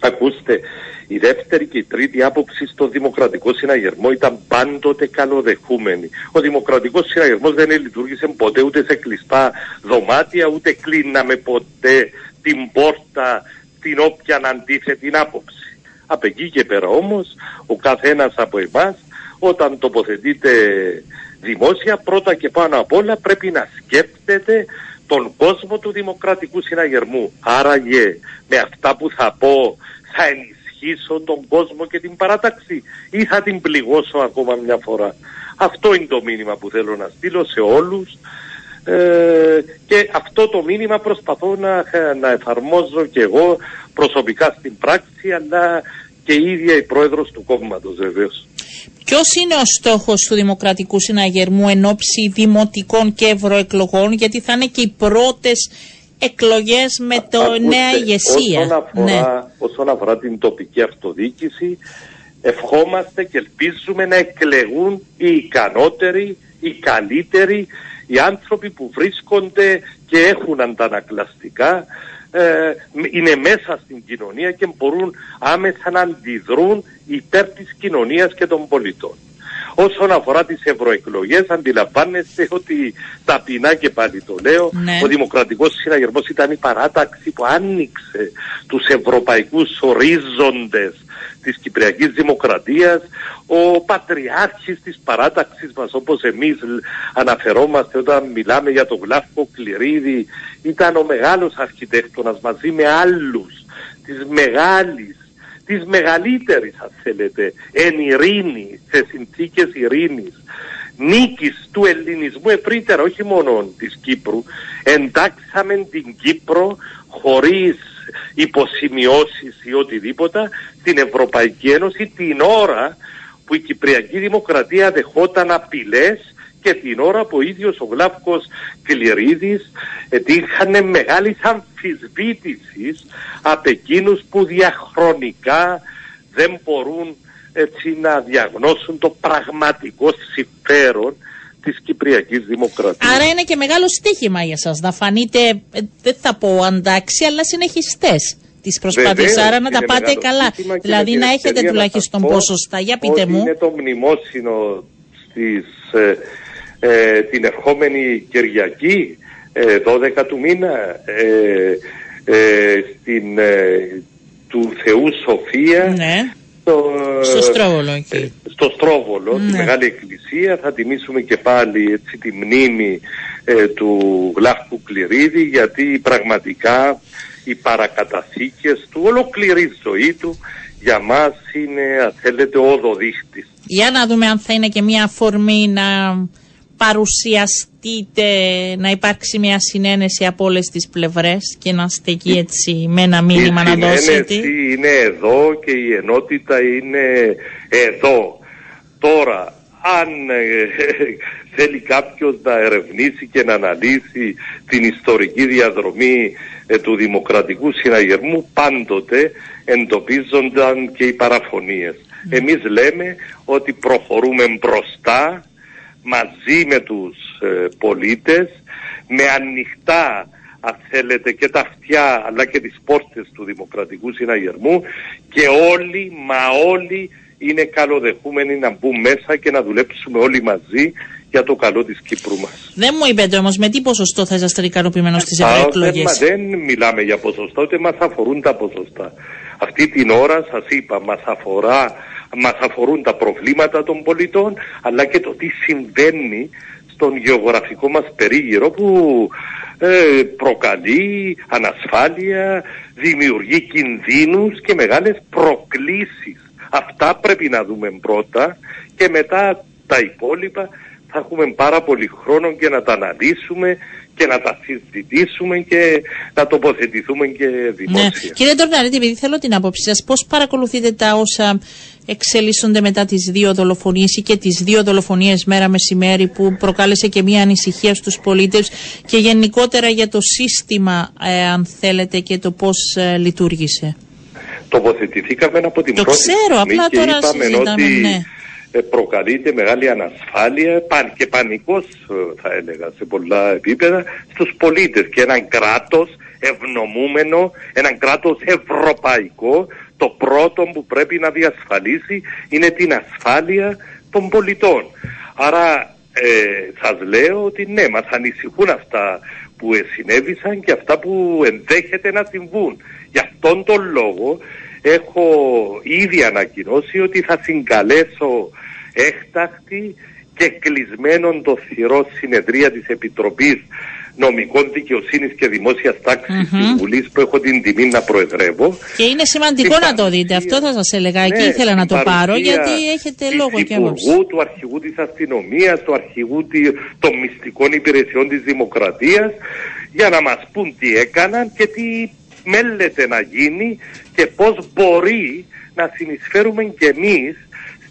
Ακούστε, η δεύτερη και η τρίτη άποψη στο Δημοκρατικό Συναγερμό ήταν πάντοτε καλοδεχούμενη. Ο Δημοκρατικός Συναγερμός δεν λειτουργήσε ποτέ ούτε σε κλειστά δωμάτια, ούτε κλείναμε ποτέ την πόρτα την όποια αντίθετη άποψη. Από εκεί και πέρα όμως, ο καθένας από εμάς, όταν τοποθετείται δημόσια, πρώτα και πάνω απ' όλα πρέπει να σκέπτεται τον κόσμο του Δημοκρατικού Συναγερμού. Άραγε με αυτά που θα πω θα ενισχύσω τον κόσμο και την παράταξη ή θα την πληγώσω ακόμα μια φορά. Αυτό είναι το μήνυμα που θέλω να στείλω σε όλους ε, και αυτό το μήνυμα προσπαθώ να, να εφαρμόζω και εγώ προσωπικά στην πράξη αλλά και η ίδια η πρόεδρος του κόμματος βεβαίως. Ποιος είναι ο στόχος του Δημοκρατικού Συναγερμού εν ώψη δημοτικών και ευρωεκλογών, γιατί θα είναι και οι πρώτες εκλογές με το Ακούστε, νέα ηγεσία. Όσον αφορά, Ναι. όσον αφορά την τοπική αυτοδιοίκηση, ευχόμαστε και ελπίζουμε να εκλεγούν οι ικανότεροι, οι καλύτεροι, οι άνθρωποι που βρίσκονται και έχουν αντανακλαστικά, ε, είναι μέσα στην κοινωνία και μπορούν άμεσα να αντιδρούν υπέρ της κοινωνίας και των πολιτών. Όσον αφορά τις ευρωεκλογές αντιλαμβάνεστε ότι ταπεινά και πάλι το λέω Ναι. ο Δημοκρατικός Συναγερμός ήταν η παράταξη που άνοιξε τους ευρωπαϊκούς ορίζοντες της Κυπριακής Δημοκρατίας ο πατριάρχης της παράταξης μας όπως εμείς λ- αναφερόμαστε όταν μιλάμε για τον Γλάφκο Κληρίδη ήταν ο μεγάλος αρχιτέκτονας μαζί με άλλους της μεγάλης της μεγαλύτερης αν θέλετε εν ειρήνη, σε συνθήκες ειρήνης νίκης του ελληνισμού ευρύτερα όχι μόνο της Κύπρου. Εντάξαμε την Κύπρο χωρίς υποσημειώσεις ή οτιδήποτε στην Ευρωπαϊκή Ένωση την ώρα που η Κυπριακή Δημοκρατία δεχόταν απειλές και την ώρα που ο ίδιος ο Γλάφκος Κληρίδης είχαν μεγάλης αμφισβήτησης από εκείνους που διαχρονικά δεν μπορούν έτσι να διαγνώσουν το πραγματικό συμφέρον της Κυπριακής Δημοκρατίας. Άρα είναι και μεγάλο στίχημα για σας να φανείτε, ε, δεν θα πω αντάξει, αλλά συνεχιστές της προσπάθειας. Βεβαίως, Άρα να τα είναι πάτε μεγάλο καλά. ζήτημα και Δηλαδή με την να έχετε ευκαιρία να τουλάχιστον σας πω ποσοστά. Για πείτε ότι μου. Είναι το μνημόσυνο στις, ε, ε, την ερχόμενη Κυριακή, ε, 12 του μήνα, ε, ε, στην, ε, του Θεού Σοφία. Ναι. Στο, Στο Στρόβολο εκεί. ε, στο Στρόβολο, τη Ναι. Μεγάλη Εκκλησία. Θα τιμήσουμε και πάλι έτσι, τη μνήμη ε, του Γλάφκου Κληρίδη γιατί πραγματικά οι παρακαταθήκες του, ολόκληρη η ζωή του για μας είναι αν θέλετε ο οδοδείχτης. Για να δούμε αν θα είναι και μια αφορμή να παρουσιαστείτε, να υπάρξει μια συνένεση από όλες τις πλευρές και να στεκεί έτσι με ένα μήνυμα να η δώσετε; συνένεση είναι εδώ και η ενότητα είναι εδώ. Τώρα, αν ε, θέλει κάποιος να ερευνήσει και να αναλύσει την ιστορική διαδρομή ε, του Δημοκρατικού Συναγερμού, πάντοτε εντοπίζονταν και οι παραφωνίες. Εμείς λέμε ότι προχωρούμε μπροστά μαζί με τους ε, πολίτες, με ανοιχτά αν θέλετε και τα αυτιά αλλά και τις πόρτες του Δημοκρατικού Συναγερμού και όλοι, μα όλοι είναι καλοδεχούμενοι να μπουν μέσα και να δουλέψουμε όλοι μαζί για το καλό της Κύπρου μας. Δεν μου είπετε όμως με τι ποσοστό θα είσαστε ικανοποιημένος στις Α, ευρωεκλογές; δεν, δεν μιλάμε για ποσοστά, ούτε μας αφορούν τα ποσοστά. Αυτή την ώρα σας είπα, μας, αφορά, μας αφορούν τα προβλήματα των πολιτών, αλλά και το τι συμβαίνει στον γεωγραφικό μας περίγυρο που ε, προκαλεί ανασφάλεια, δημιουργεί κινδύνους και μεγάλες προκλήσεις. Αυτά πρέπει να δούμε πρώτα και μετά τα υπόλοιπα θα έχουμε πάρα πολύ χρόνο και να τα αναλύσουμε και να τα συζητήσουμε και να τοποθετηθούμε και Ναι. δημόσια. Κύριε Ντορναρίτη, επειδή θέλω την άποψη σας, πώς παρακολουθείτε τα όσα εξελίσσονται μετά τις δύο δολοφονίες ή και τις δύο δολοφονίες μέρα μεσημέρι που προκάλεσε και μια ανησυχία στους πολίτες και γενικότερα για το σύστημα, ε, αν θέλετε, και το πώς ε, λειτουργήσε. Τοποθετηθήκαμε από την Το πρώτη ξέρω, στιγμή απλά και τώρα είπαμε συζητάμε, ότι ναι. ε, προκαλείται μεγάλη ανασφάλεια παν- και πανικός ε, θα έλεγα σε πολλά επίπεδα στους πολίτες και έναν κράτος ευνομούμενο, έναν κράτος ευρωπαϊκό το πρώτο που πρέπει να διασφαλίσει είναι την ασφάλεια των πολιτών. Άρα ε, σας λέω ότι ναι, μας ανησυχούν αυτά που ε, συνέβησαν και αυτά που ενδέχεται να συμβούν. Γι' αυτόν τον λόγο έχω ήδη ανακοινώσει ότι θα συγκαλέσω έκτακτη και κλεισμένον το θυρό συνεδρία της Επιτροπής Νομικών Δικαιοσύνης και Δημόσιας Τάξης της Βουλής που έχω την τιμή να προεδρεύω. Και είναι σημαντικό Η να το δείτε. παρουσία- Αυτό θα σας έλεγα. Εκεί Ναι, ήθελα να η το πάρω παρουσία γιατί έχετε της λόγο και άποψη. Υπουργού, του αρχηγού της αστυνομίας, του αρχηγού τη- των μυστικών υπηρεσιών της Δημοκρατίας για να μας πούν τι έκαναν και τι μέλεται να γίνει και πώς μπορεί να συνεισφέρουμε κι εμείς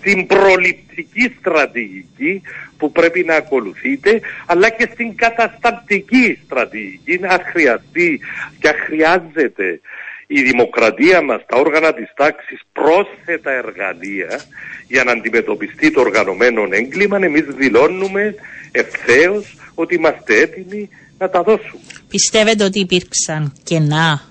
στην προληπτική στρατηγική που πρέπει να ακολουθείτε αλλά και στην καταστατική στρατηγική να χρειαστεί και αν χρειάζεται η δημοκρατία μας, τα όργανα της τάξης πρόσθετα εργαλεία για να αντιμετωπιστεί το οργανωμένο έγκλημα, εμείς δηλώνουμε ευθέως ότι είμαστε έτοιμοι να τα δώσουμε. Πιστεύετε ότι υπήρξαν κενά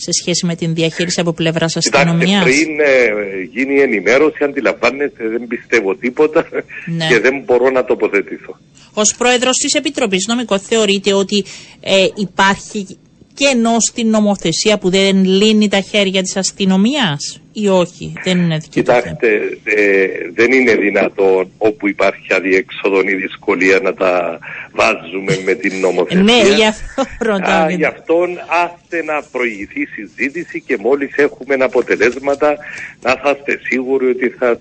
σε σχέση με την διαχείριση από πλευρά αστυνομίας; Πριν ε, γίνει η ενημέρωση, αντιλαμβάνεστε, δεν πιστεύω τίποτα Ναι. και δεν μπορώ να τοποθετηθώ. Ω πρόεδρος της Επιτροπής Νομικών, θεωρείτε ότι ε, υπάρχει κενό στην νομοθεσία που δεν λύνει τα χέρια της αστυνομίας; Ή όχι. Δεν είναι δική του θέμα. Κοιτάξτε, ε, δεν είναι δυνατόν όπου υπάρχει αδιέξοδο ή δυσκολία να τα βάζουμε με την νομοθεσία. Ναι, γι' αυτό ρωτάω. Α, γι' αυτόν άστε να προηγηθεί η συζήτηση και μόλις έχουμε αποτελέσματα να είσαστε σίγουροι ότι θα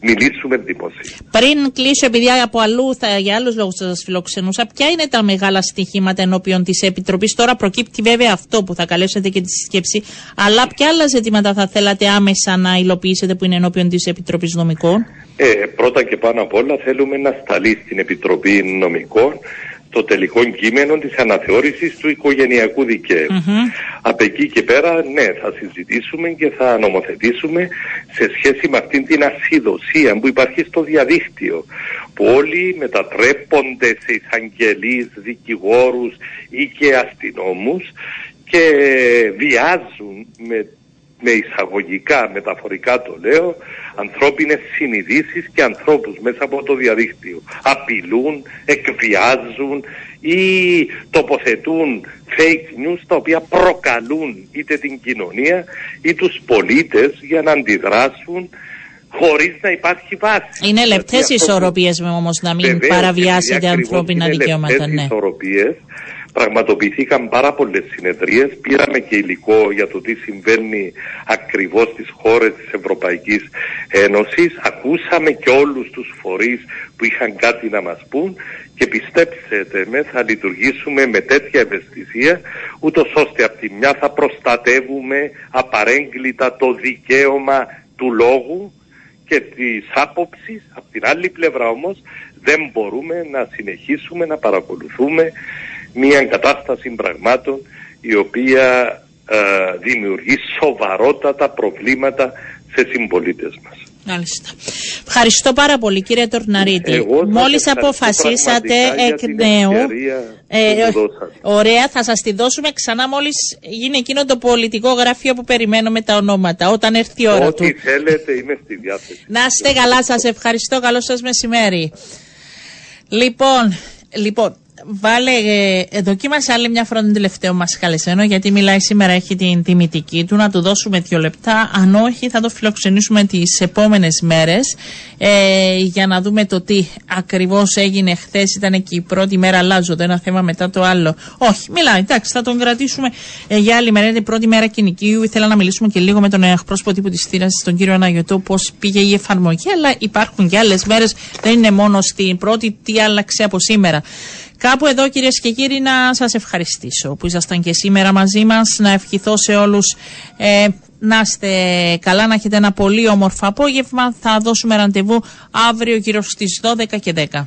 μιλήσουμε δημοσία. Πριν κλείσω, επειδή από αλλού θα, για άλλους λόγους θα σας φιλοξενούσα, ποια είναι τα μεγάλα στοιχήματα ενώπιον της Επιτροπής; Τώρα προκύπτει βέβαια αυτό που θα καλέσετε και τη συσκέψη, αλλά ποια άλλα ζητήματα θα θέλατε άμεσα να υλοποιήσετε που είναι ενώπιον της Επιτροπής Νομικών; Ε, πρώτα και πάνω απ' όλα θέλουμε να σταλεί στην Επιτροπή Νομικών το τελικό κείμενο της αναθεώρησης του οικογενειακού δικαίου. Από εκεί και πέρα, ναι, θα συζητήσουμε και θα νομοθετήσουμε σε σχέση με αυτήν την ασυδοσία που υπάρχει στο διαδίκτυο. Που όλοι μετατρέπονται σε εισαγγελείς, δικηγόρους ή και αστυνόμους και βιάζουν με με εισαγωγικά, μεταφορικά το λέω, ανθρώπινες συνειδήσεις και ανθρώπους μέσα από το διαδίκτυο. Απειλούν, εκβιάζουν ή τοποθετούν fake news τα οποία προκαλούν είτε την κοινωνία ή τους πολίτες για να αντιδράσουν χωρίς να υπάρχει βάση. Είναι λεπτές Δηλαδή αυτό που- ισορροπίες όμως να μην Βεβαίως, παραβιάσετε επειδή ακριβώς ανθρώπινα είναι δικαιώματα. λεπτές Ναι. ισορροπίες. Πραγματοποιηθήκαν πάρα πολλές συνεδρίες, πήραμε και υλικό για το τι συμβαίνει ακριβώς στις χώρες της Ευρωπαϊκής Ένωσης, ακούσαμε και όλους τους φορείς που είχαν κάτι να μας πούν. Και πιστέψτε με θα λειτουργήσουμε με τέτοια ευαισθησία ούτως ώστε από τη μια θα προστατεύουμε απαρέγκλητα το δικαίωμα του λόγου και της άποψης, από την άλλη πλευρά όμως δεν μπορούμε να συνεχίσουμε να παρακολουθούμε μια κατάσταση πραγμάτων η οποία ε, δημιουργεί σοβαρότατα προβλήματα σε συμπολίτες μας. Μάλιστα. Ευχαριστώ πάρα πολύ κύριε Τορναρίτη. Εγώ σας Μόλις ευχαριστώ αποφασίσατε πραγματικά για εκ την νέου. ευκαιρία που μου δώσατε. ωραία, θα σας τη δώσουμε ξανά μόλις γίνει εκείνο το πολιτικό γραφείο που περιμένουμε τα ονόματα, όταν έρθει η ώρα του. Ό,τι θέλετε είμαι στη διάθεση. Να είστε καλά, σας ευχαριστώ. Καλό σας μεσημέρι. Λοιπόν, λοιπόν, βάλε, ε, δοκίμασε άλλη μια φορά τον τελευταίο μας καλεσμένο, γιατί μιλάει σήμερα, έχει την τιμητική του, να του δώσουμε δύο λεπτά. Αν όχι, θα το φιλοξενήσουμε τις επόμενες μέρες, ε, για να δούμε το τι ακριβώς έγινε χθες. Ήταν και η πρώτη μέρα, αλλάζω το ένα θέμα μετά το άλλο. Όχι, μιλάει, εντάξει, θα τον κρατήσουμε ε, για άλλη μέρα. Είναι η πρώτη μέρα κυνηγίου. Ήθελα να μιλήσουμε και λίγο με τον εκπρόσωπο τύπου της θύρας, τον κύριο Αναγιωτό, πώς πήγε η εφαρμογή. Αλλά υπάρχουν και άλλες μέρες. Δεν είναι μόνο στην πρώτη, τι άλλαξε από σήμερα. Κάπου εδώ κυρίες και κύριοι να σας ευχαριστήσω που ήσασταν και σήμερα μαζί μας, να ευχηθώ σε όλους ε, να είστε καλά, να έχετε ένα πολύ όμορφο απόγευμα. Θα δώσουμε ραντεβού αύριο γύρω στις 12 και 10.